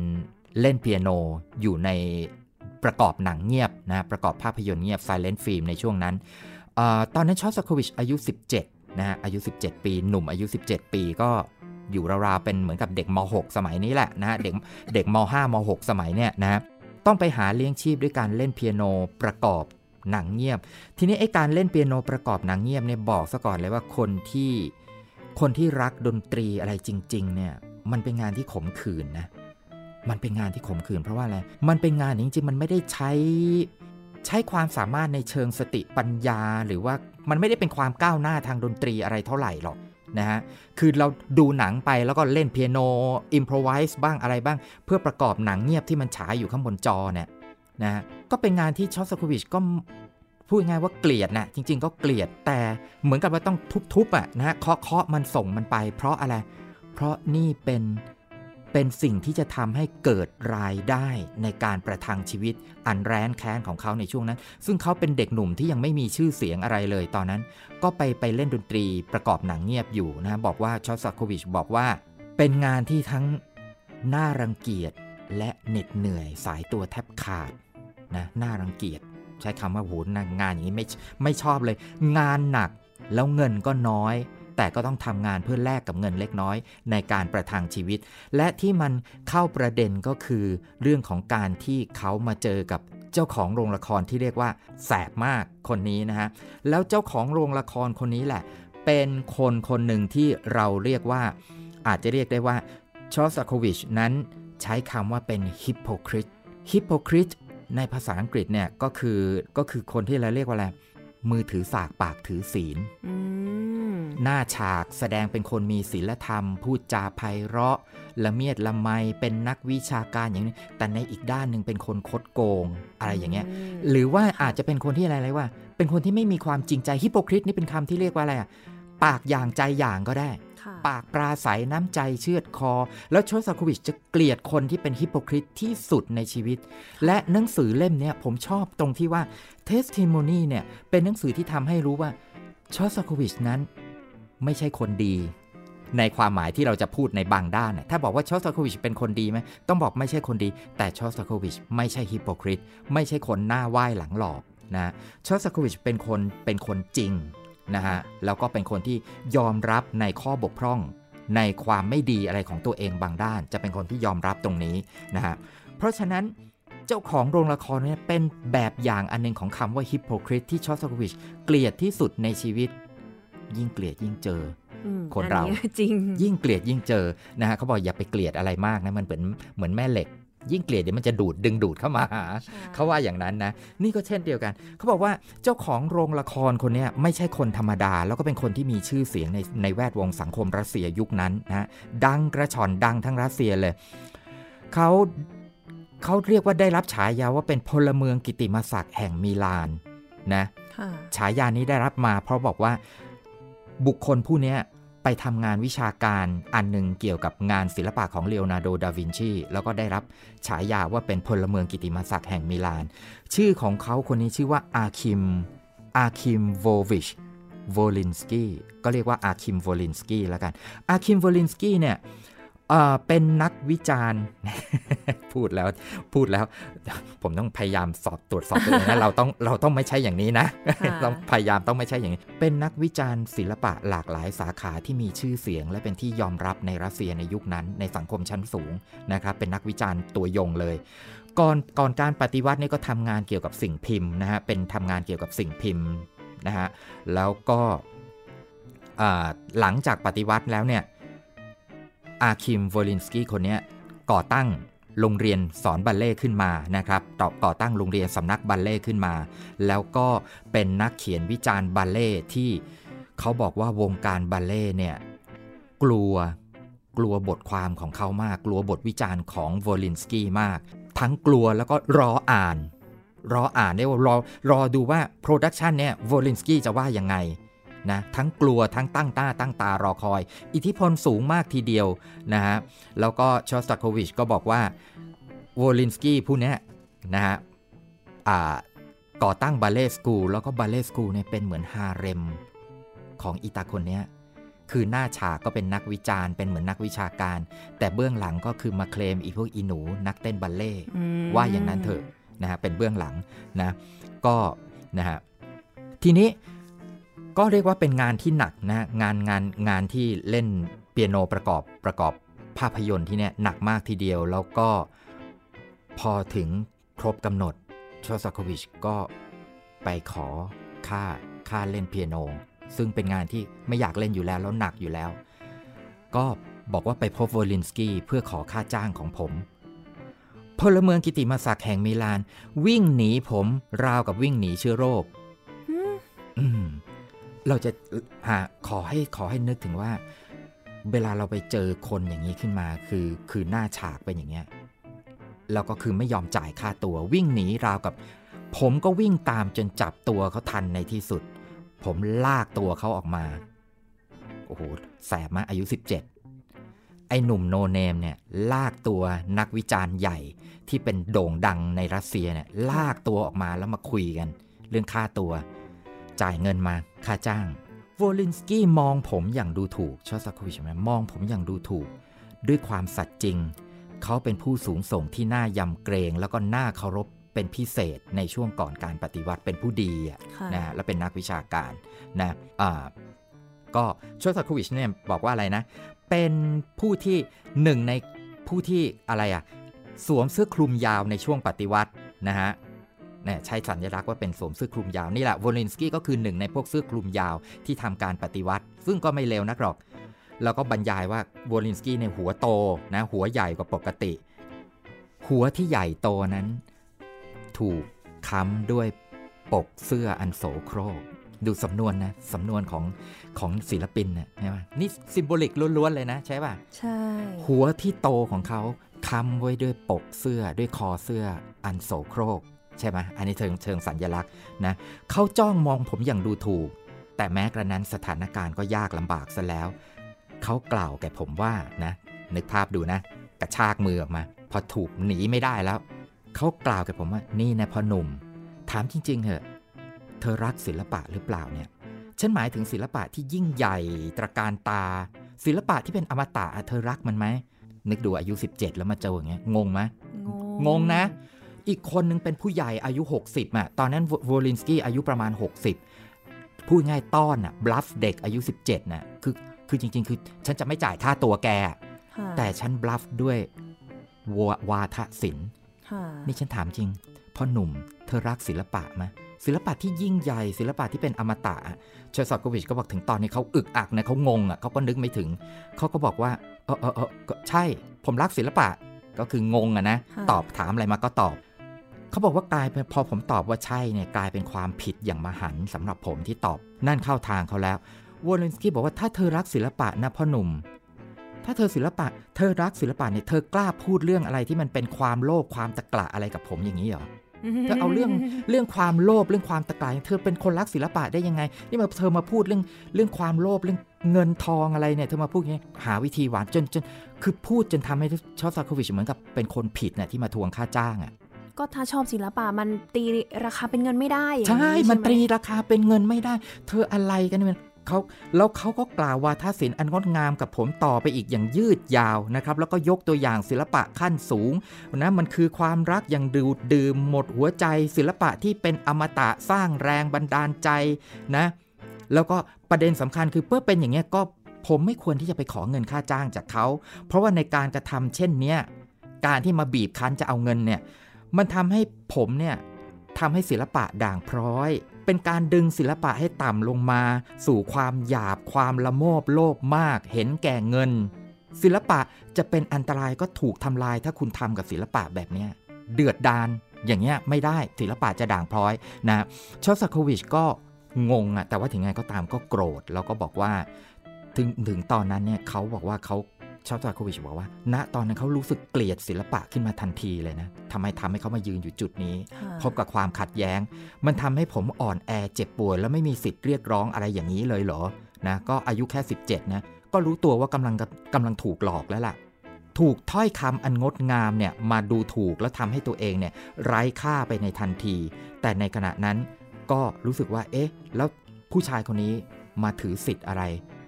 เล่นเปียโนอยู่ในประกอบหนังเงียบนะประกอบภาพยนตร์เงียบ Silent Film ในช่วงนั้นอตอนนั้นชอสโควิชอายุ 17นะฮะอายุ 17 ปี หนุ่มอายุ 17 ปีก็ อยู่ราวๆเป็นเหมือนกับเด็กม .6 สมัยนี้แหละนะฮะเด็กเด็กม .5 ม .6 สมัยเนี่ยนะต้องไปหาเลี้ยงชีพด้วยการเล่นเปียโนประกอบหนังเงียบ ทีนี้ไอ้การเล่นเปียโนประกอบหนังเงียบเนี่ยบอกซะก่อนเลยว่าคนที่คนที่รักดนตรีอะไรจริง ๆ เนี่ยมันเป็นงานที่ขมขื่นนะ มันเป็นงานที่ขมขื่นเพราะว่าอะไร มันเป็นงานจริงๆ มันไม่ได้ใช้ใช้ความสามารถในเชิงสติปัญญา หรือว่ามันไม่ได้เป็นความก้าวหน้าทางดนตรีอะไรเท่าไหร่หรอก นะฮะ คือเราดูหนังไปแล้วก็เล่นเปียโนอิมพรไวส์บ้างอะไรบ้าง เพื่อประกอบหนังเงียบที่มันฉายอยู่ข้างบนจอเนี่ยนะฮะ ก็เป็นงานที่ชอสโควิชก็พูดง่ายว่าเกลียดนะจริง ๆ ก็เกลียดแต่เหมือนกับว่าต้องทุบๆอะนะฮะเคาะเคาะมันส่งมันไป เพราะอะไร เพราะนี่เป็น เป็นสิ่งที่จะทำให้เกิดรายได้ในการประทังชีวิต อันแร้นแค้นของเขาในช่วงนั้น ซึ่งเขาเป็นเด็กหนุ่มที่ยังไม่มีชื่อเสียงอะไรเลยตอนนั้น ก็ไปไปเล่นดนตรีประกอบหนังเงียบอยู่นะบอกว่าชอสโควิชบอกว่า เป็นงานที่ทั้งน่ารังเกียจและเหน็ดเหนื่อยสายตัวแทบขาดนะน่ารังเกียจใช้คำว่าโหงานอย่างนี้ไม่ไม่ชอบเลย งานหนักแล้วเงินก็น้อย แต่ก็ต้องทำงานเพื่อแลกกับเงินเล็กน้อย ในการประทังชีวิต และที่มันเข้าประเด็นก็คือเรื่องของการที่เขามาเจอกับเจ้าของโรงละครที่เรียกว่า แสบมากคนนี้นะฮะ แล้วเจ้าของโรงละครคนนี้แหละ เป็นคนคนหนึ่งที่เราเรียกว่า อาจจะเรียกได้ว่าชอสโควิชนั้นใช้คำว่าเป็นฮิปโปคริตฮิปโปคริตในภาษาอังกฤษเนี่ยก็คือก็คือคนที่เราเรียกว่าอะไร มือถือสากปากถือศีลอืมหน้าฉากแสดงเป็นคนมีศีลธรรม พูดจาไพเราะ ละเมียดละไมเป็นนักวิชาการอย่างนี้ แต่ในอีกด้านหนึ่งเป็นคนคดโกงอะไรอย่างเงี้ย หรือว่าอาจจะเป็นคนที่อะไรเลยว่า เป็นคนที่ไม่มีความจริงใจฮิปโปคริตนี่เป็นคำที่เรียกว่าอะไรอะปากอย่างใจอย่างก็ได้ค่ะปากปราศัยน้ำใจเชือดคอ แล้วโชสาโควิชจะเกลียดคนที่เป็นฮิปโปคริตที่สุดในชีวิต และหนังสือเล่มเนี้ยผมชอบตรงที่ว่า Testimony เนี่ยเป็นหนังสือที่ทำให้รู้ว่าชอสโควิชนั้นไม่ใช่คนดี ในความหมายที่เราจะพูดในบางด้านน่ะถ้าบอกว่าชอสโควิชเป็นคนดีไหมต้องบอกไม่ใช่คนดี แต่ชอสโควิชไม่ใช่ฮิปโปคริตไม่ใช่คนหน้าไหว้หลังหลอกนะชอสโควิชเป็นคนเป็นคนจริงนะฮะแล้วก็เป็นคนที่ยอมรับในข้อบกพร่อง ในความไม่ดีอะไรของตัวเองบางด้าน จะเป็นคนที่ยอมรับตรงนี้นะฮะเพราะฉะนั้น เจ้าของโรงละครเนี่ยเป็นแบบอย่างอันหนึงของคำว่าฮิปโปคริตที่ชอสโควิชเกลียดที่สุดในชีวิต ยิ่งเกลียดยิ่งเจออืมคนเราอัจริง ยิ่งเกลียดยิ่งเจอนะฮะเขาบอกอย่าไปเกลียดอะไรมากนะมันเหมือนเหมือนแม่เหล็ก ยิ่งเกลียดเดี๋ยวมันจะดูดดึงดูดเข้ามาหาใช่เขาว่าอย่างนั้นนะ นี่ก็เช่นเดียวกัน เขาบอกว่าเจ้าของโรงละครคนเนี้ยไม่ใช่คนธรรมดา แล้วก็เป็นคนที่มีชื่อเสียงในในแวดวงสังคมรัสเซียยุคนั้นนะดังกระชอนดังทั้งรัสเซียเลยเขา เขาเรียกว่าได้รับฉายาว่าเป็นพลเมืองกิติมศักดิ์แห่งมิลานนะค่ะฉายานี้ได้รับมา เพราะบอกว่าบุคคลผู้เนี้ยไปทำงานวิชาการอันหนึ่งเกี่ยวกับงานศิลปะของเลโอนาร์โด ดาวินชี แล้วก็ได้รับฉายาว่าเป็นพลเมืองกิติมศักดิ์แห่งมิลาน ชื่อของเขาคนนี้ชื่อว่าอาคิม อาคิมโววิช โวลินสกี้ ก็เรียกว่าอาคิมโวลินสกี้แล้วกัน อาคิมโวลินสกี้เนี่ย เอ่อเป็นนักวิจารณ์ พูดแล้วพูดแล้ว ผมต้องพยายามสอบตรวจสอบตัวเองนะเราต้องเราต้องไม่ใช่อย่างนี้นะค่ะต้องพยายามต้องไม่ใช่อย่างนี้ เป็นนักวิจารณ์ศิลปะหลากหลายสาขาที่มีชื่อเสียง และเป็นที่ยอมรับในรัสเซียในยุคนั้น ในสังคมชั้นสูงนะครับ เป็นนักวิจารณ์ตัวยงเลยก่อนก่อนการปฏิวัตินี่ก็ทำงานเกี่ยวกับสิ่งพิมพ์นะฮะเป็นทำงานเกี่ยวกับสิ่งพิมพ์นะฮะแล้วก็อ่าหลังจากปฏิวัติแล้วเนี่ย อาคิมโวลินสกี้คนนี้ก่อตั้งโรงเรียนสอนบัลเล่ขึ้นมานะครับต่อก่อตั้งโรงเรียนสำนักบัลเล่ขึ้นมา แล้วก็เป็นนักเขียนวิจารณ์บัลเล่ที่เขาบอกว่าวงการบัลเล่เนี่ยกลัวกลัวบทความของเขามาก กลัวบทวิจารณ์ของโวลินสกี้มาก ทั้งกลัวแล้วก็รออ่าน รออ่านได้ว่ารอรอดูว่า production เนี่ยโวลินสกี้จะว่ายังไง นะทั้งกลัวทั้งตั้งตาตั้งตารอคอย อิทธิพลสูงมากทีเดียวนะฮะแล้วก็ชอสตาโควิชก็บอกว่าโวลินสกี้ผู้เนี้ยนะฮะอ่าก่อตั้งบัลเล่สกูลแล้วก็บัลเล่สกูลเนี่ยเป็นเหมือนฮาเร็มของอีตาคนเนี้ยคือหน้าฉากก็เป็นนักวิจารณ์เป็นเหมือนนักวิชาการ แต่เบื้องหลังก็คือมาเคลมอีพวกอีหนู นักเต้นบัลเล่อืมว่าอย่างนั้นเถอะนะฮะเป็นเบื้องหลังนะก็นะฮะทีนี้ ก็เรียกว่าเป็นงานที่หนักนะงานงานงานที่เล่นเปียโนประกอบประกอบภาพยนตร์ที่เนี่ยหนักมากทีเดียว แล้วก็พอถึงครบกำหนดชอสโควิชก็ไปขอค่าค่าเล่นเปียโน ซึ่งเป็นงานที่ไม่อยากเล่นอยู่แล้วแล้วหนักอยู่แล้ว ก็บอกว่าไปพบโวลินสกี้เพื่อขอค่าจ้างของผมพลเมืองกิติมศักดิ์แห่งมิลาน วิ่งหนีผมราวกับวิ่งหนีเชื้อโรคอืมอืม เราจะหาขอให้ขอให้นึกถึงว่า เวลาเราไปเจอคนอย่างนี้ขึ้นมา คือคือหน้าฉากเป็นอย่างเงี้ยแล้วก็คือไม่ยอมจ่ายค่าตัววิ่งหนีราวกับ ผมก็วิ่งตามจนจับตัวเขาทันในที่สุด ผมลากตัวเขาออกมา โอ้โหแสบมากอายุ 17 ไอ้หนุ่มโนเนมเนี่ยลากตัวนักวิจารณ์ใหญ่ที่เป็นโด่งดังในรัสเซียเนี่ยลากตัวออกมาแล้วมาคุยกัน เรื่องค่าตัว จ่ายเงินมาค่าจ้างโวลินสกี้มองผมอย่างดูถูกชอสโควิชนะมองผมอย่างดูถูก ด้วยความสัตย์จริง เขาเป็นผู้สูงส่งที่น่ายำเกรงแล้วก็น่าเคารพเป็นพิเศษในช่วงก่อนการปฏิวัติเป็นผู้ดีอะค่ะนะฮะและเป็นนักวิชาการนะอ่าก็ชอสโควิชเนี่ยบอกว่าอะไรนะ เป็นผู้ที่หนึ่งในผู้ที่อะไรอะสวมเสื้อคลุมยาวในช่วงปฏิวัตินะฮะเนี่ยใช้สัญลักษณ์ว่าเป็นสวมเสื้อคลุมยาวนี่แหละโวลินสกี้ก็คือหนึ่งในพวกเสื้อคลุมยาวที่ทำการปฏิวัติ ซึ่งก็ไม่เลวนักหรอก แล้วก็บรรยายว่าโวลินสกี้ในหัวโตนะหัวใหญ่กว่าปกติ หัวที่ใหญ่โตนั้น ถูกค้ำด้วยปกเสื้ออันโสโครกดูสำนวนนะสำนวนของของศิลปินนะใช่ไหมนี่ซิมโบลิกล้วนๆเลยนะใช่ป่ะใช่ หัวที่โตของเขาค้ำไว้ด้วยปกเสื้อด้วยคอเสื้ออันโสโครก ใช่ไหมอันนี้เชิงเชิงสัญญลักษณ์นะเขาจ้องมองผมอย่างดูถูก แต่แม้กระนั้นสถานการณ์ก็ยากลำบากซะแล้ว เขากล่าวแก่ผมว่านะนึกภาพดูนะ กระชากมือออกมา พอถูกหนีไม่ได้แล้ว เขากล่าวแก่ผมว่านี่นะพ่อหนุ่ม ถามจริง ๆเหอะเธอรักศิลปะหรือเปล่าเนี่ยฉันหมายถึงศิลปะที่ยิ่งใหญ่ตระการตา ศิลปะที่เป็นอมตะเธอรักมันไหมนึกดูอายุ 17 แล้วมาเจออย่างเงี้ยงงไหมงงนะ อีกคนนึงเป็นผู้ใหญ่อายุ 60อะตอนนั้นโวลินสกี้อายุประมาณ 60 พูดง่ายต้อนอะบลัฟเด็กอายุ 17น่ะคือคือจริง ๆ คือ ฉันจะไม่จ่ายค่าตัวแกค่ะแต่ฉันบลัฟด้วยวาวาทศิลป์ค่ะนี่ฉันถามจริงพ่อหนุ่มเธอรักศิลปะไหมศิลปะที่ยิ่งใหญ่ศิลปะที่เป็นอมตะอะเชอร์ซอตโกวิชก็บอกถึงตอนนี้เขาอึกอักนะเขางงอะเขาก็นึกไม่ถึง เขาก็บอกว่าเออเออเออก็ใช่ ผมรักศิลปะก็คืองงอะนะค่ะตอบถามอะไรมาก็ตอบ เขาบอกว่ากลายเป็นพอผมตอบว่าใช่เนี่ยกลายเป็นความผิดอย่างมหันต์สำหรับผมที่ตอบนั่นเข้าทางเขาแล้ววอลเลนสกี้บอกว่าถ้าเธอรักศิลปะนะพ่อหนุ่ม ถ้าเธอศิลปะ เธอรักศิลปะเนี่ยเธอกล้าพูดเรื่องอะไรที่มันเป็นความโลภความตะกละอะไรกับผมอย่างนี้เหรอเธอเอาเรื่องเรื่องความโลภเรื่องความตะกละเธอเป็นคนรักศิลปะได้ยังไง นี่มาเธอมาพูดเรื่องเรื่องความโลภเรื่องเงินทองอะไรเนี่ยเธอมาพูดอย่างนี้หาวิธีหวานจนจนคือพูดจนทำให้ชอสซาโควิชเหมือนกับเป็นคนผิดน่ะที่มาทวงค่าจ้างอะ ก็ถ้าชอบศิลปะมันตีราคาเป็นเงินไม่ได้อย่างใช่นี้มันไหตรีราคาเป็นเงินไม่ได้ เธออะไรกันเนี่ยเขาแล้วเขาก็กล่าวว่าทศิลป์อันงดงามกับผมต่อไปอีกอย่างยืดยาวนะครับ แล้วก็ยกตัวอย่างศิลปะขั้นสูงนะมันคือความรักอย่างดูดดื่มหมดหัวใจ ศิลปะที่เป็นอมตะสร้างแรงบันดาลใจนะ แล้วก็ประเด็นสำคัญคือเพื่อเป็นอย่างเงี้ยก็ผมไม่ควรที่จะไปขอเงินค่าจ้างจากเขา เพราะว่าในการกระทำเช่นเนี้ยการที่มาบีบคั้นจะเอาเงินเนี่ย มันทำให้ผมเนี่ยทำให้ศิลปะด่างพร้อย เป็นการดึงศิลปะให้ต่ำลงมา สู่ความหยาบความละโมบโลภมาก เห็นแก่เงิน ศิลปะจะเป็นอันตรายก็ถูกทำลายถ้าคุณทำกับศิลปะแบบเนี้ยเดือดดานอย่างเงี้ยไม่ได้ศิลปะจะด่างพร้อยนะชอสโควิชก็งงอะแต่ว่าถึงไงก็ตามก็โกรธแล้วก็บอกว่า ถึงถึงตอนนั้นเนี่ยเขาบอกว่าเขา ชอสโควิชบอกว่า ณตอนนั้นเขารู้สึกเกลียดศิลปะขึ้นมาทันทีเลยนะทำไมทำให้เขามายืนอยู่จุดนี้ค่ะพบกับความขัดแย้ง มันทำให้ผมอ่อนแอเจ็บป่วยแล้วไม่มีสิทธิ์เรียกร้องอะไรอย่างนี้เลยเหรอนะก็อายุแค่ 17นะก็รู้ตัวว่ากำลังกำลังถูกหลอกแล้วล่ะ ถูกถ้อยคำอันงดงามเนี่ยมาดูถูกแล้วทำให้ตัวเองเนี่ยไร้ค่าไปในทันที แต่ในขณะนั้นก็รู้สึกว่าเอ๊ะ แล้วผู้ชายคนนี้มาถือสิทธิ์อะไร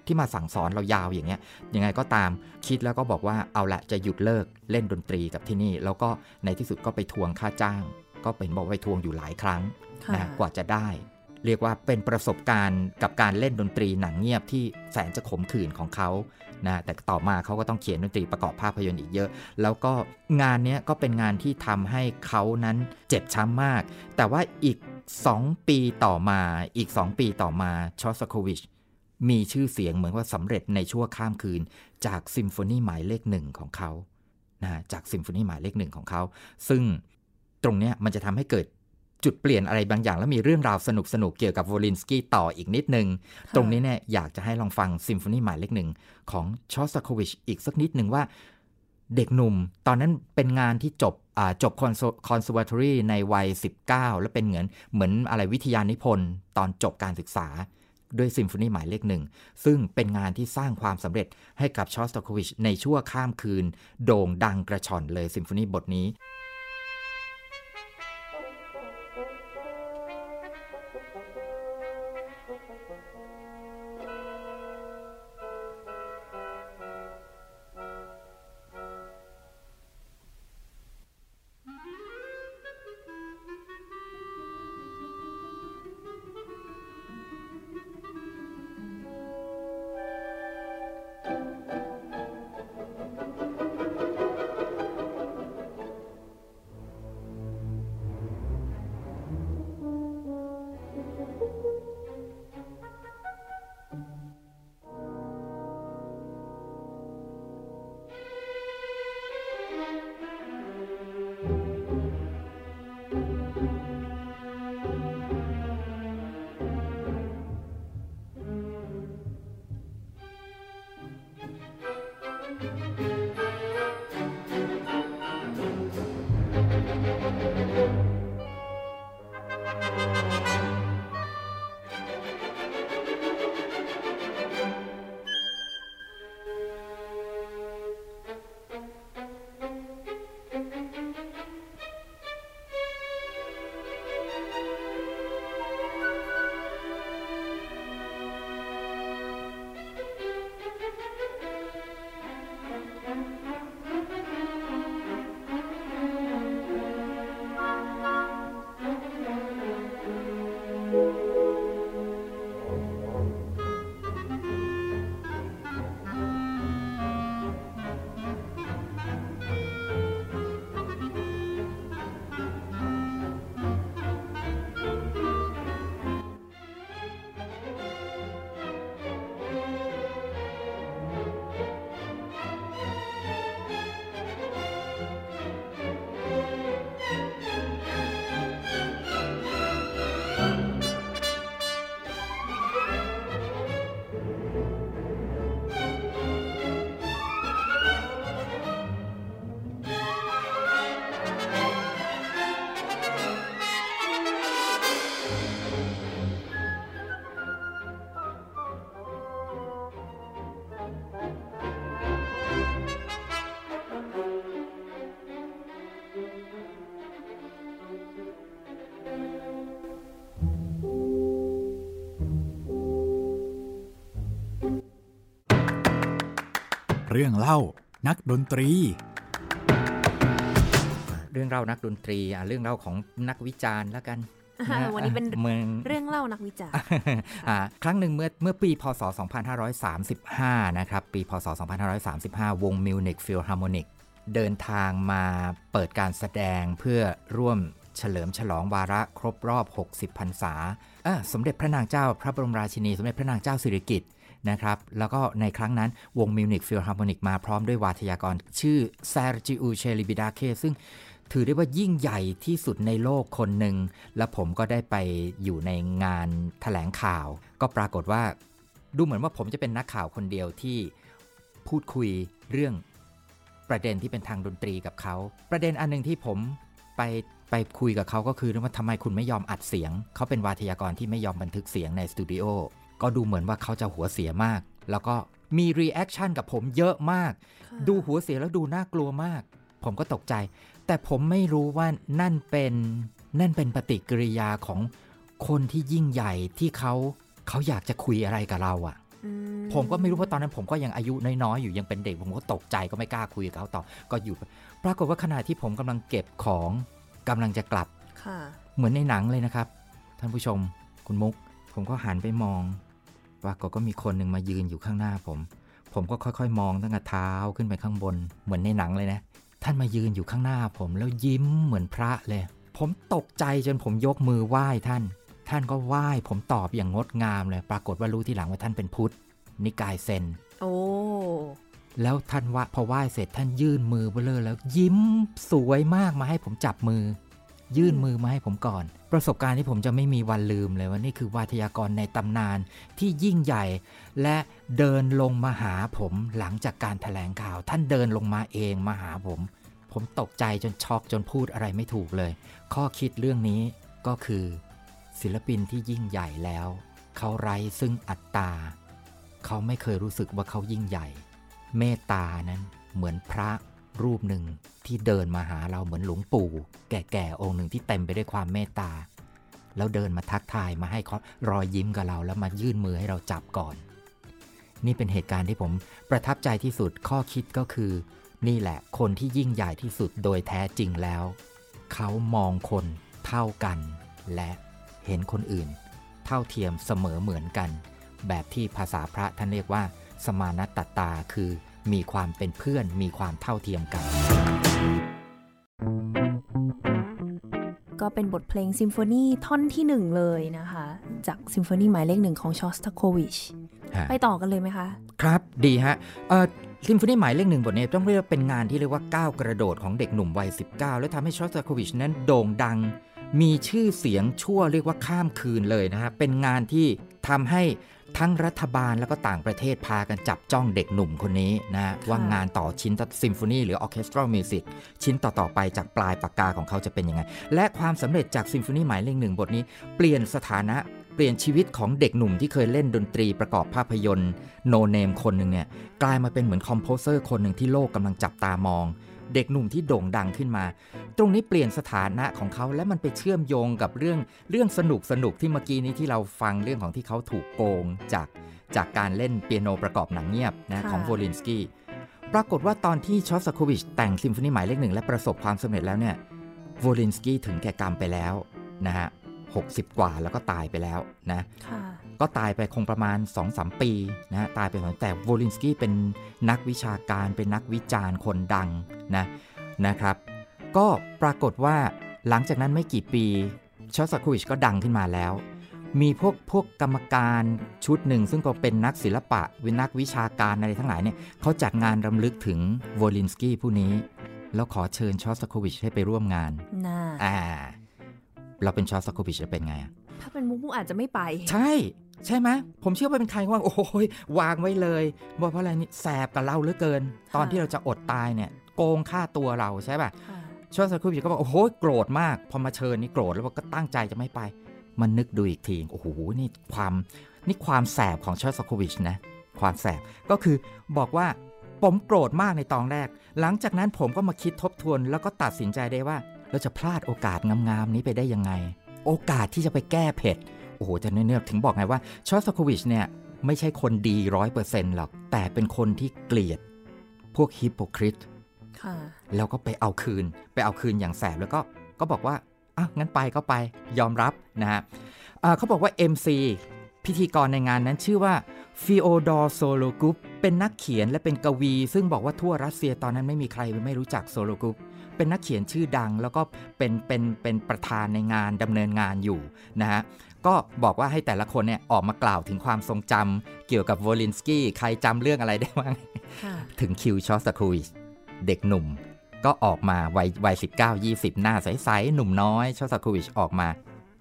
ที่มาสั่งสอนเรายาวอย่างเงี้ยยังไงก็ตามคิดแล้วก็บอกว่าเอาละจะหยุดเลิกเล่นดนตรีกับที่นี่ แล้วก็ในที่สุดก็ไปทวงค่าจ้าง ก็เป็นบอกไปทวงอยู่หลายครั้งค่ะนะกว่าจะได้ เรียกว่าเป็นประสบการณ์กับการเล่นดนตรีหนังเงียบที่แสนจะขมขื่นของเขานะแต่ต่อมาเขาก็ต้องเขียนดนตรีประกอบภาพยนตร์อีกเยอะ แล้วก็งานเนี้ยก็เป็นงานที่ทำให้เขานั้นเจ็บช้ำมาก แต่ว่าอีก 2 ปีต่อมาอีก 2 ปีต่อมาชอสโควิช มีชื่อเสียงเหมือนว่าสำเร็จในชั่วข้ามคืน จากซิมโฟนีหมายเลขหนึ่งของเขานะจากซิมโฟนีหมายเลขหนึ่งของเขา ซึ่งตรงเนี้ยมันจะทำให้เกิดจุดเปลี่ยนอะไรบางอย่าง แล้วมีเรื่องราวสนุกสนุกๆเกี่ยวกับโวลินสกี้ต่ออีกนิดนึง ตรงนี้เนี่ยอยากจะให้ลองฟังซิมโฟนีหมายเลขหนึ่งของชอสโควิชอีกสักนิดหนึ่งว่าเด็กหนุ่ม ตอนนั้นเป็นงานที่จบอ่าจบ con conservatory ในวัย 19 แล้วเป็นเหมือนเหมือนอะไรวิทยานิพนธ์ตอนจบการศึกษา ด้วยซิมโฟนีหมายเลขหนึ่ง ซึ่งเป็นงานที่สร้างความสำเร็จให้กับชอสตาโควิชในชั่วข้ามคืน โด่งดังกระฉ่อนเลยซิมโฟนีบทนี้ เรื่องเล่านักดนตรี เรื่องเล่านักดนตรีอะเรื่องเล่าของนักวิจารณ์แล้วกันอ่าะวันนี้เป็นเมืองเรื่องเล่านักวิจารณ์อ่าครั้งหนึ่งเมื่อเมื่อปีพศ 2535 นะครับ ปีพศ 2535 วงมิวนิกฟิลฮาร์โมนิกเดินทางมาเปิดการแสดงเพื่อร่วมเฉลิมฉลองวาระครบรอบ 60 พรรษาอะสมเด็จพระนางเจ้า พระบรมราชินี สมเด็จพระนางเจ้าสิริกิติ์ นะครับ แล้วก็ในครั้งนั้นวงมิวนิกฟิลฮาร์โมนิกมาพร้อมด้วยวาทยากร ชื่อแซร์จิอูเชลิบิดาเคซึ่งถือได้ว่ายิ่งใหญ่ที่สุดในโลกคนหนึ่ง และผมก็ได้ไปอยู่ในงานแถลงข่าว ก็ปรากฏว่า ดูเหมือนว่าผมจะเป็นนักข่าวคนเดียวที่พูดคุยเรื่องประเด็นที่เป็นทางดนตรีกับเขา ประเด็นอันหนึ่งที่ผมไปไปคุยกับเขาก็คือเรื่องว่าทำไมคุณไม่ยอมอัดเสียง เขาเป็นวาทยากรที่ไม่ยอมบันทึกเสียงในสตูดิโอ ก็ดูเหมือนว่าเขาจะหัวเสียมาก แล้วก็มี reaction กับผมเยอะมากค่ะดูหัวเสียแล้วดูน่ากลัวมาก ผมก็ตกใจ แต่ผมไม่รู้ว่านั่นเป็นนั่นเป็นปฏิกิริยาของคนที่ยิ่งใหญ่ที่เขาเขาอยากจะคุยอะไรกับเราอะ่ะอืผมก็ไม่รู้เพราะตอนนั้นผมก็ยังอายุน้อยๆอยู่ยังเป็นเด็ก ผมก็ตกใจก็ไม่กล้าคุยกับเขาต่อ ก็อยู่ ปรากฏว่าขณะที่ผมกำลังเก็บของกำลังจะกลับค่ะเหมือนในหนังเลยนะครับ ท่านผู้ชมคุณมุก ผมก็หันไปมอง ปรากฏก็มีคนหนึ่งมายืนอยู่ข้างหน้าผม ผมก็ค่อยๆ มองตั้งแต่เท้าขึ้นไปข้างบน เหมือนในหนังเลยนะ ท่านมายืนอยู่ข้างหน้าผมแล้วยิ้มเหมือนพระเลย ผมตกใจจนผมยกมือไหว้ท่าน ท่านก็ไหว้ผมตอบอย่างงดงามเลย ปรากฏว่ารู้ทีหลังว่าท่านเป็นพุทธ นิกายเซน โอ้ แล้วท่านว่าพอไหว้เสร็จท่านยื่นมือเบลอแล้วยิ้มสวยมากมาให้ผมจับมือ ยื่นมือมาให้ผมก่อน ประสบการณ์ที่ผมจะไม่มีวันลืมเลยว่านี่คือวาทยากรในตำนานที่ยิ่งใหญ่ และเดินลงมาหาผมหลังจากการถแถลงข่าว ท่านเดินลงมาเองมาหาผม ผมตกใจจนช็อกจนพูดอะไรไม่ถูกเลย ข้อคิดเรื่องนี้ก็คือ ศิลปินที่ยิ่งใหญ่แล้ว เขาไร้ซึ่งอัตตา เขาไม่เคยรู้สึกว่าเขายิ่งใหญ่ เมตตานั้นเหมือนพระ รูปหนึ่งที่เดินมาหาเราเหมือนหลวงปู่ แก่ๆองค์หนึ่งที่เต็มไปด้วยความเมตตา แล้วเดินมาทักทายมาให้เขารอยยิ้มกับเราแล้วมายื่นมือให้เราจับก่อน นี่เป็นเหตุการณ์ที่ผมประทับใจที่สุดข้อคิดก็คือ นี่แหละคนที่ยิ่งใหญ่ที่สุดโดยแท้จริงแล้ว เขามองคนเท่ากัน และเห็นคนอื่น เท่าเทียมเสมอเหมือนกัน แบบที่ภาษาพระท่านเรียกว่า สมานัตตตาคือ มีความเป็นเพื่อน มีความเท่าเทียมกัน ก็เป็นบทเพลงซิมโฟนีท่อนที่หนึ่งเลยนะคะ จากซิมโฟนีหมายเลขหนึ่งของชอสตาโควิชไปต่อกันเลยไหมคะ ครับดีฮะเอ่อซิมโฟนีหมายเลขหนึ่งบทนี้ต้องเรียกว่าเป็นงานที่เรียกว่าก้าวกระโดดของเด็กหนุ่มวัย 19 แล้วทำให้ชอสตาโควิชนั้นโด่งดัง มีชื่อเสียงชั่วเรียกว่าข้ามคืนเลยนะฮะเป็นงานที่ทำให้ ทั้งรัฐบาลแล้วก็ต่างประเทศพากันจับจ้องเด็กหนุ่มคนนี้นะฮะว่างานต่อชิ้นซิมโฟนีหรือ orchestra music ชิ้นต่อ ๆ ไปจากปลายปากกาของเขาจะเป็นยังไง และความสำเร็จจากซิมโฟนีหมายเลขหนึ่งบทนี้ เปลี่ยนสถานะเปลี่ยนชีวิตของเด็กหนุ่มที่เคยเล่นดนตรีประกอบภาพยนตร์ no name คนหนึ่งเนี่ยกลายมาเป็นเหมือน composer คนหนึ่งที่โลกกำลังจับตามอง เด็กหนุ่มที่โด่งดังขึ้นมา ตรงนี้เปลี่ยนสถานะของเขาและมันไปเชื่อมโยงกับเรื่องเรื่องสนุกสนุกที่เมื่อกี้นี้ที่เราฟังเรื่องของที่เขาถูกโกงจากจากการเล่นเปียโนประกอบหนังเงียบนะค่ะของโวลินสกี้ปรากฏว่าตอนที่ชอสโควิชแต่งซิมโฟนีหมายเลขหนึ่งและประสบความสำเร็จแล้วเนี่ยโวลินสกี้ถึงแก่กรรมไปแล้วนะฮะ60 กว่าแล้วก็ตายไปแล้วนะค่ะ ก็ตายไปคงประมาณ 2-3 ปีนะฮะตายไปสองแต่โวลินสกี้เป็นนักวิชาการเป็นนักวิจารณ์คนดังนะนะครับ ก็ปรากฏว่าหลังจากนั้นไม่กี่ปีชอสคูวิชก็ดังขึ้นมาแล้ว มีพวกพวกกรรมการชุดหนึ่ง ซึ่งก็เป็นนักศิลปะวินักวิชาการอะไรทั้งหลายเนี่ยเขาจัดงานรำลึกถึงโวลินสกี้ผู้นี้ แล้วขอเชิญชอสคูวิชให้ไปร่วมงาน น่า อ่า เราเป็นชอสคูวิชจะเป็นไงอะ ถ้าเป็นมุกมุกอาจจะไม่ไป ใช่ ใช่ไหมผมเชื่อว่าเป็นใครว่า โอ้ยวางไว้เลยบอกเพราะอะไรนี่แสบกับเราเหลือเกิน ตอนที่เราจะอดตายเนี่ย โกงค่าตัวเราใช่ป่ะค่ะชอสคูบิชก็บอกโอ้โหโกรธมาก พอมาเชิญนี่โกรธแล้วก็ตั้งใจจะไม่ไป มันนึกดูอีกทีโอ้โหนี่ความนี่ความแสบของชอสคูบิชนะ ความแสบก็คือบอกว่าผมโกรธมากในตอนแรก หลังจากนั้นผมก็มาคิดทบทวน แล้วก็ตัดสินใจได้ว่า เราจะพลาดโอกาสงามๆนี้ไปได้ยังไง โอกาสที่จะไปแก้เผ็ด โอ้โหจะเนื้อๆถึงบอกไงว่าชอสโควิชเนี่ยไม่ใช่คนดีร้อยเปอร์เซ็นต์หรอก แต่เป็นคนที่เกลียด พวก hypocrite ค่ะแล้วก็ไปเอาคืน ไปเอาคืนอย่างแสบแล้วก็ก็บอกว่าอะงั้นไปก็ไปยอมรับนะฮะอ่าเขาบอกว่า MC พิธีกรในงานนั้นชื่อว่าฟิโอดอร์โซโลกุปเป็นนักเขียนและเป็นกวี ซึ่งบอกว่าทั่วรัสเซียตอนนั้นไม่มีใครไม่รู้จักโซโลกุป เป็นนักเขียนชื่อดังแล้วก็เป็นเป็นเป็นประธานในงานดำเนินงานอยู่นะฮะก็บอกว่าให้แต่ละคนเนี่ยออกมากล่าวถึงความทรงจำเกี่ยวกับโวลินสกี้ใครจำเรื่องอะไรได้บ้างค่ะถึงคิวชอสตาคูวิชเด็กหนุ่ม ก็ออกมาวัยวัยสิบเก้ายี่สิบหน้าใสๆหนุ่มน้อยชอสตาคูวิชออกมา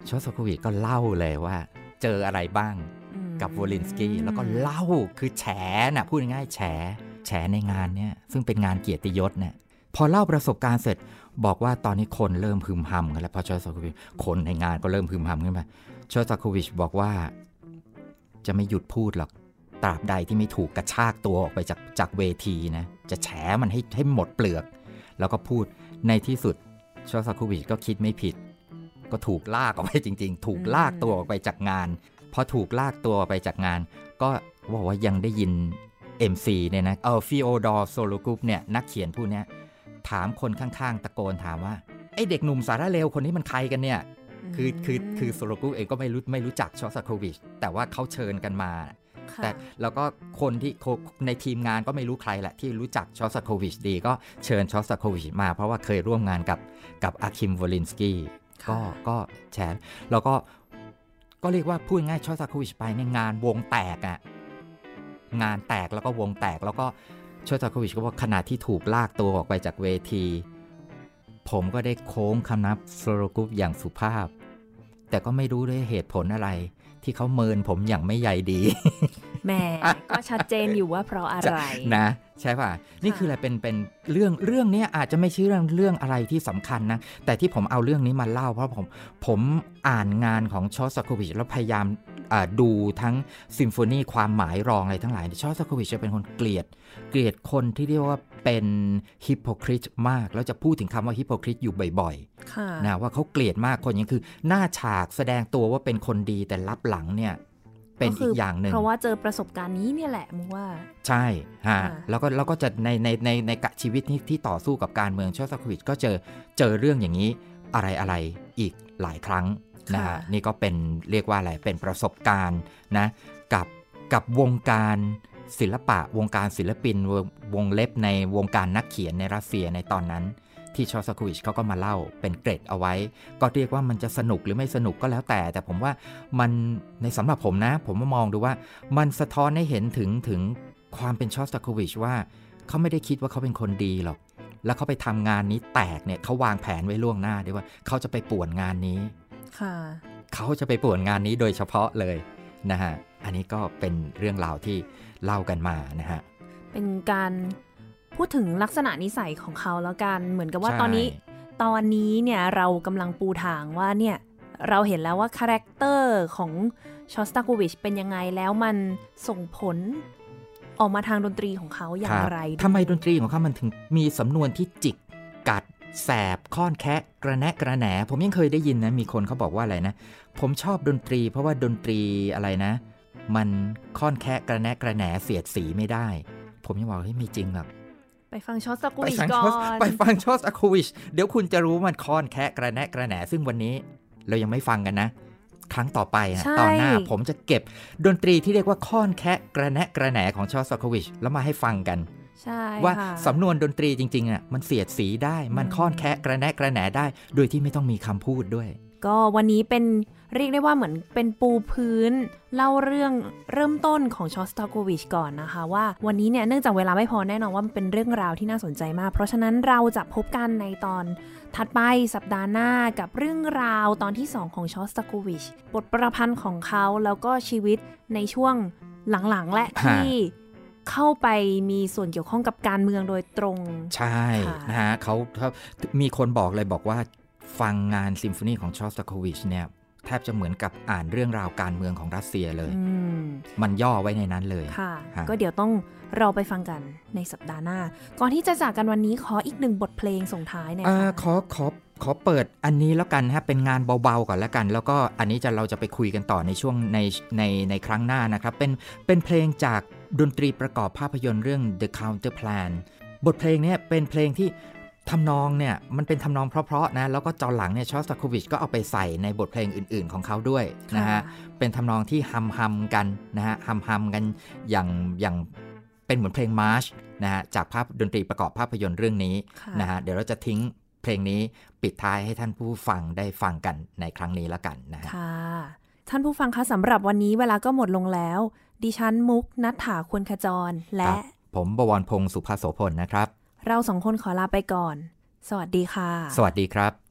ชอสตาคูวิชก็เล่าเลยว่า เจออะไรบ้างอืมกับโวลินสกี้แล้วก็เล่าคือแฉนะพูดง่ายๆแฉแฉในงานเนี่ยซึ่งเป็นงานเกียรติยศเนี่ย พอเล่าประสบการณ์เสร็จ บอกว่าตอนนี้คนเริ่มพึมพำกันแล้วพอชอสตาคูวิชคนในงานก็เริ่มพึมพำขึ้นมาชอสตาคูวิชบอกว่า จะไม่หยุดพูดหรอกตราบใดที่ไม่ถูกกระชากตัวออกไปจากจากเวทีนะจะแฉมันให้ให้หมดเปลือก แล้วก็พูดในที่สุดชอสาคูวิชก็คิดไม่ผิด ก็ถูกลากออกไปจริง ๆ ถูกลากตัวออกไปจากงานพอถูกลากตัวออกไปจากงาน ก็บอกว่ายังได้ยิน MC เนี่ยนะเออฟิโอดอร์โซโลกรุปเนี่ยนักเขียนผู้เนี้ย ถามคนข้างๆ ตะโกนถามว่าไอเด็กหนุ่มสารเลวคนนี้มันใครกันเนี่ย คือคือคือโซโลกุบเองก็ไม่รู้ไม่รู้จักชอสตาโควิชแต่ว่าเขาเชิญกันมาค่ะแต่แล้วก็คนที่โคในทีมงานก็ไม่รู้ใครแหละที่รู้จักชอสตาโควิชดีก็เชิญชอสตาโควิชมา เพราะว่าเคยร่วมงานกับกับอาคิมวอลินสกี้ก็ก็แชร์แล้วก็ก็เรียกว่าพูดง่ายชอสาโควิชไปในยงานวงแตกอะงานแตกแล้วก็วงแตกแล้วก็ ชอสาโควิชก็ว่าขณะที่ถูกลากตัวออกไปจากเวที ผมก็ได้โค้งคำนับโซโลกุปอย่างสุภาพ แต่ก็ไม่รู้ด้วยเหตุผลอะไร ที่เขาเมินผมอย่างไม่ใยดีแหมก็ชัดเจนอยู่ว่าเพราะอะไรนะ ใช่ป่ะ นี่คืออะไรเป็นเป็นเรื่องเรื่องเนี้ยอาจจะไม่ใช่เรื่องเรื่องอะไรที่สำคัญนะ แต่ที่ผมเอาเรื่องนี้มาเล่าเพราะผมผมอ่านงานของชอสโควิชแล้วพยายามอ่าดูทั้งซิมโฟนีความหมายรองอะไรทั้งหลายชอสโควิชจะเป็นคนเกลียด เกลียดคนที่เรียกว่าเป็นฮิปโปคริตมาก แล้วจะพูดถึงคำว่าฮิปโปคริตอยู่บ่อยๆค่ะนะว่าเขาเกลียดมากคนอย่างนี้คือหน้าฉากแสดงตัวว่าเป็นคนดีแต่ลับหลังเนี่ย เป็นก็คือีกอย่างหนึ่งเพราะว่าเจอประสบการณ์นี้เนี่ยแหละมุกว่า ใช่ฮะค่ะแล้วก็แล้วก็จะในในในในกะชีวิตที่ที่ต่อสู้กับการเมืองชอสควิดก็เจอเจอเรื่องอย่างนี้อะไรอะไรอีกหลายครั้งนะฮะนี่ก็เป็นเรียกว่าอะไรเป็นประสบการณ์นะกับกับวงการศิลปะวงการศิลปินวงวงเล็บในวงการนักเขียนในรัสเซียในตอนนั้น ที่ชอสควิชเขาก็มาเล่าเป็นเกร็ดเอาไว้ ก็เรียกว่ามันจะสนุกหรือไม่สนุกก็แล้วแต่ แต่ผมว่ามันในสำหรับผมนะ ผมมองดูว่ามันสะท้อนให้เห็นถึงถึงความเป็นชอสควิชว่าเขาไม่ได้คิดว่าเขาเป็นคนดีหรอก แล้วเขาไปทำงานนี้แตกเนี่ยเขาวางแผนไว้ล่วงหน้าด้วยว่าเขาจะไปป่วนงานนี้ค่ะเขาจะไปป่วนงานนี้โดยเฉพาะเลยนะฮะ อันนี้ก็เป็นเรื่องราวที่เล่ากันมานะฮะ เป็นการ พูดถึงลักษณะนิสัยของเขาแล้วกัน เหมือนกับว่าใช่ตอนนี้ ตอนนี้เนี่ยเรากำลังปูทางว่าเนี่ยเราเห็นแล้วว่าคาแรคเตอร์ของชอสตาโควิชเป็นยังไงแล้วมันส่งผลออกมาทางดนตรีของเขาอย่างครับไรทำไมดนตรีของเขามันถึงมีสำนวนที่จิกกัด แสบค่อนแคะกระแนะกระแหน ผมยังเคยได้ยินนะ มีคนเขาบอกว่าอะไรนะ ผมชอบดนตรี เพราะว่าดนตรีอะไรนะ มันค่อนแคะกระแนะกระแหนเสียดสีไม่ได้ ผมยังบอกเฮ้ยไม่จริงหรอก ไปฟังชอสตาโคไปวิชฟังก่ชออสนไปฟังชอสอะคูวิชเดี๋ยวคุณจะรู้มันค่อนแคะกระแนะกระแหนซึ่งวันนี้เรายังไม่ฟังกันนะ ครั้งต่อไปนะใช่ตอนหน้าผมจะเก็บดนตรีที่เรียกว่าค่อนแคะกระแนะกระแหนของชอสอะคูวิชแล้วมาให้ฟังกันใช่ว่าค่ะสำนวนดนตรีจริงๆอะมันเสียดสีได้มันอืมค่อนแคะกระแนะกระแหนได้ โดยที่ไม่ต้องมีคำพูดด้วย ก็วันนี้เป็นเรียกได้ว่าเหมือนเป็นปูพื้น เล่าเรื่องเริ่มต้นของชอสตาโควิชก่อนนะคะ ว่าวันนี้เนี่ยเนื่องจากเวลาไม่พอแน่นอนว่ามันเป็นเรื่องราวที่น่าสนใจมาก เพราะฉะนั้นเราจะพบกันในตอนถัดไปสัปดาห์หน้ากับเรื่องราวตอนที่ 2 ของชอสตาโควิชบทประพันธ์ของเขาแล้วก็ชีวิตในช่วงหลังๆ และที่เข้าไปมีส่วนเกี่ยวข้องกับการเมืองโดยตรง ใช่ะนะฮะเขาเขามีคนบอกเลยบอกว่า ฟังงานซิมโฟนีของชอสตาโควิชเนี่ยแทบจะเหมือนกับอ่านเรื่องราวการเมืองของรัสเซียเลยอืมมันย่อไว้ในนั้นเลย ค่ะฮะก็เดี๋ยวต้องเราไปฟังกันในสัปดาห์หน้า ก่อนที่จะจากกันวันนี้ขออีกหนึ่งบทเพลงส่งท้ายหน่อยเอ่อค่ะขอขอขอเปิดอันนี้แล้วกันฮะเป็นงานเบาๆก่อนแล้วกัน แล้วก็อันนี้จะเราจะไปคุยกันต่อในช่วงในในในครั้งหน้านะครับ เป็นเป็นเพลงจากดนตรีประกอบภาพยนตร์เรื่อง The Counter Plan บทเพลงเนี้เป็นเพลงที่ ทำนองเนี่ยมันเป็นทำนองเพราะๆนะแล้วก็จอนหลังเนี่ยชอสตาโควิชก็เอาไปใส่ในบทเพลงอื่น ๆของเขาด้วยนะฮะเป็นทำนองที่ฮัมฮัมกันนะฮะฮัมฮัมกันอย่างอย่างเป็นเหมือนเพลงมาร์ชนะฮะจากภาพดนตรีประกอบภาพยนตร์เรื่องนี้นะฮะเดี๋ยวเราจะทิ้งเพลงนี้ปิดท้ายให้ท่านผู้ฟังได้ฟังกันในครั้งนี้ละกันนะฮะค่ะท่านผู้ฟังคะสำหรับวันนี้เวลาก็หมดลงแล้ว ดิฉันมุกนัฐถาควรขจรและ ผมบวรพงศ์สุภาโสพลนะครับ เราสองคนขอลาไปก่อน สวัสดีค่ะ สวัสดีครับ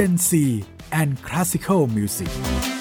Gen C and Classical Music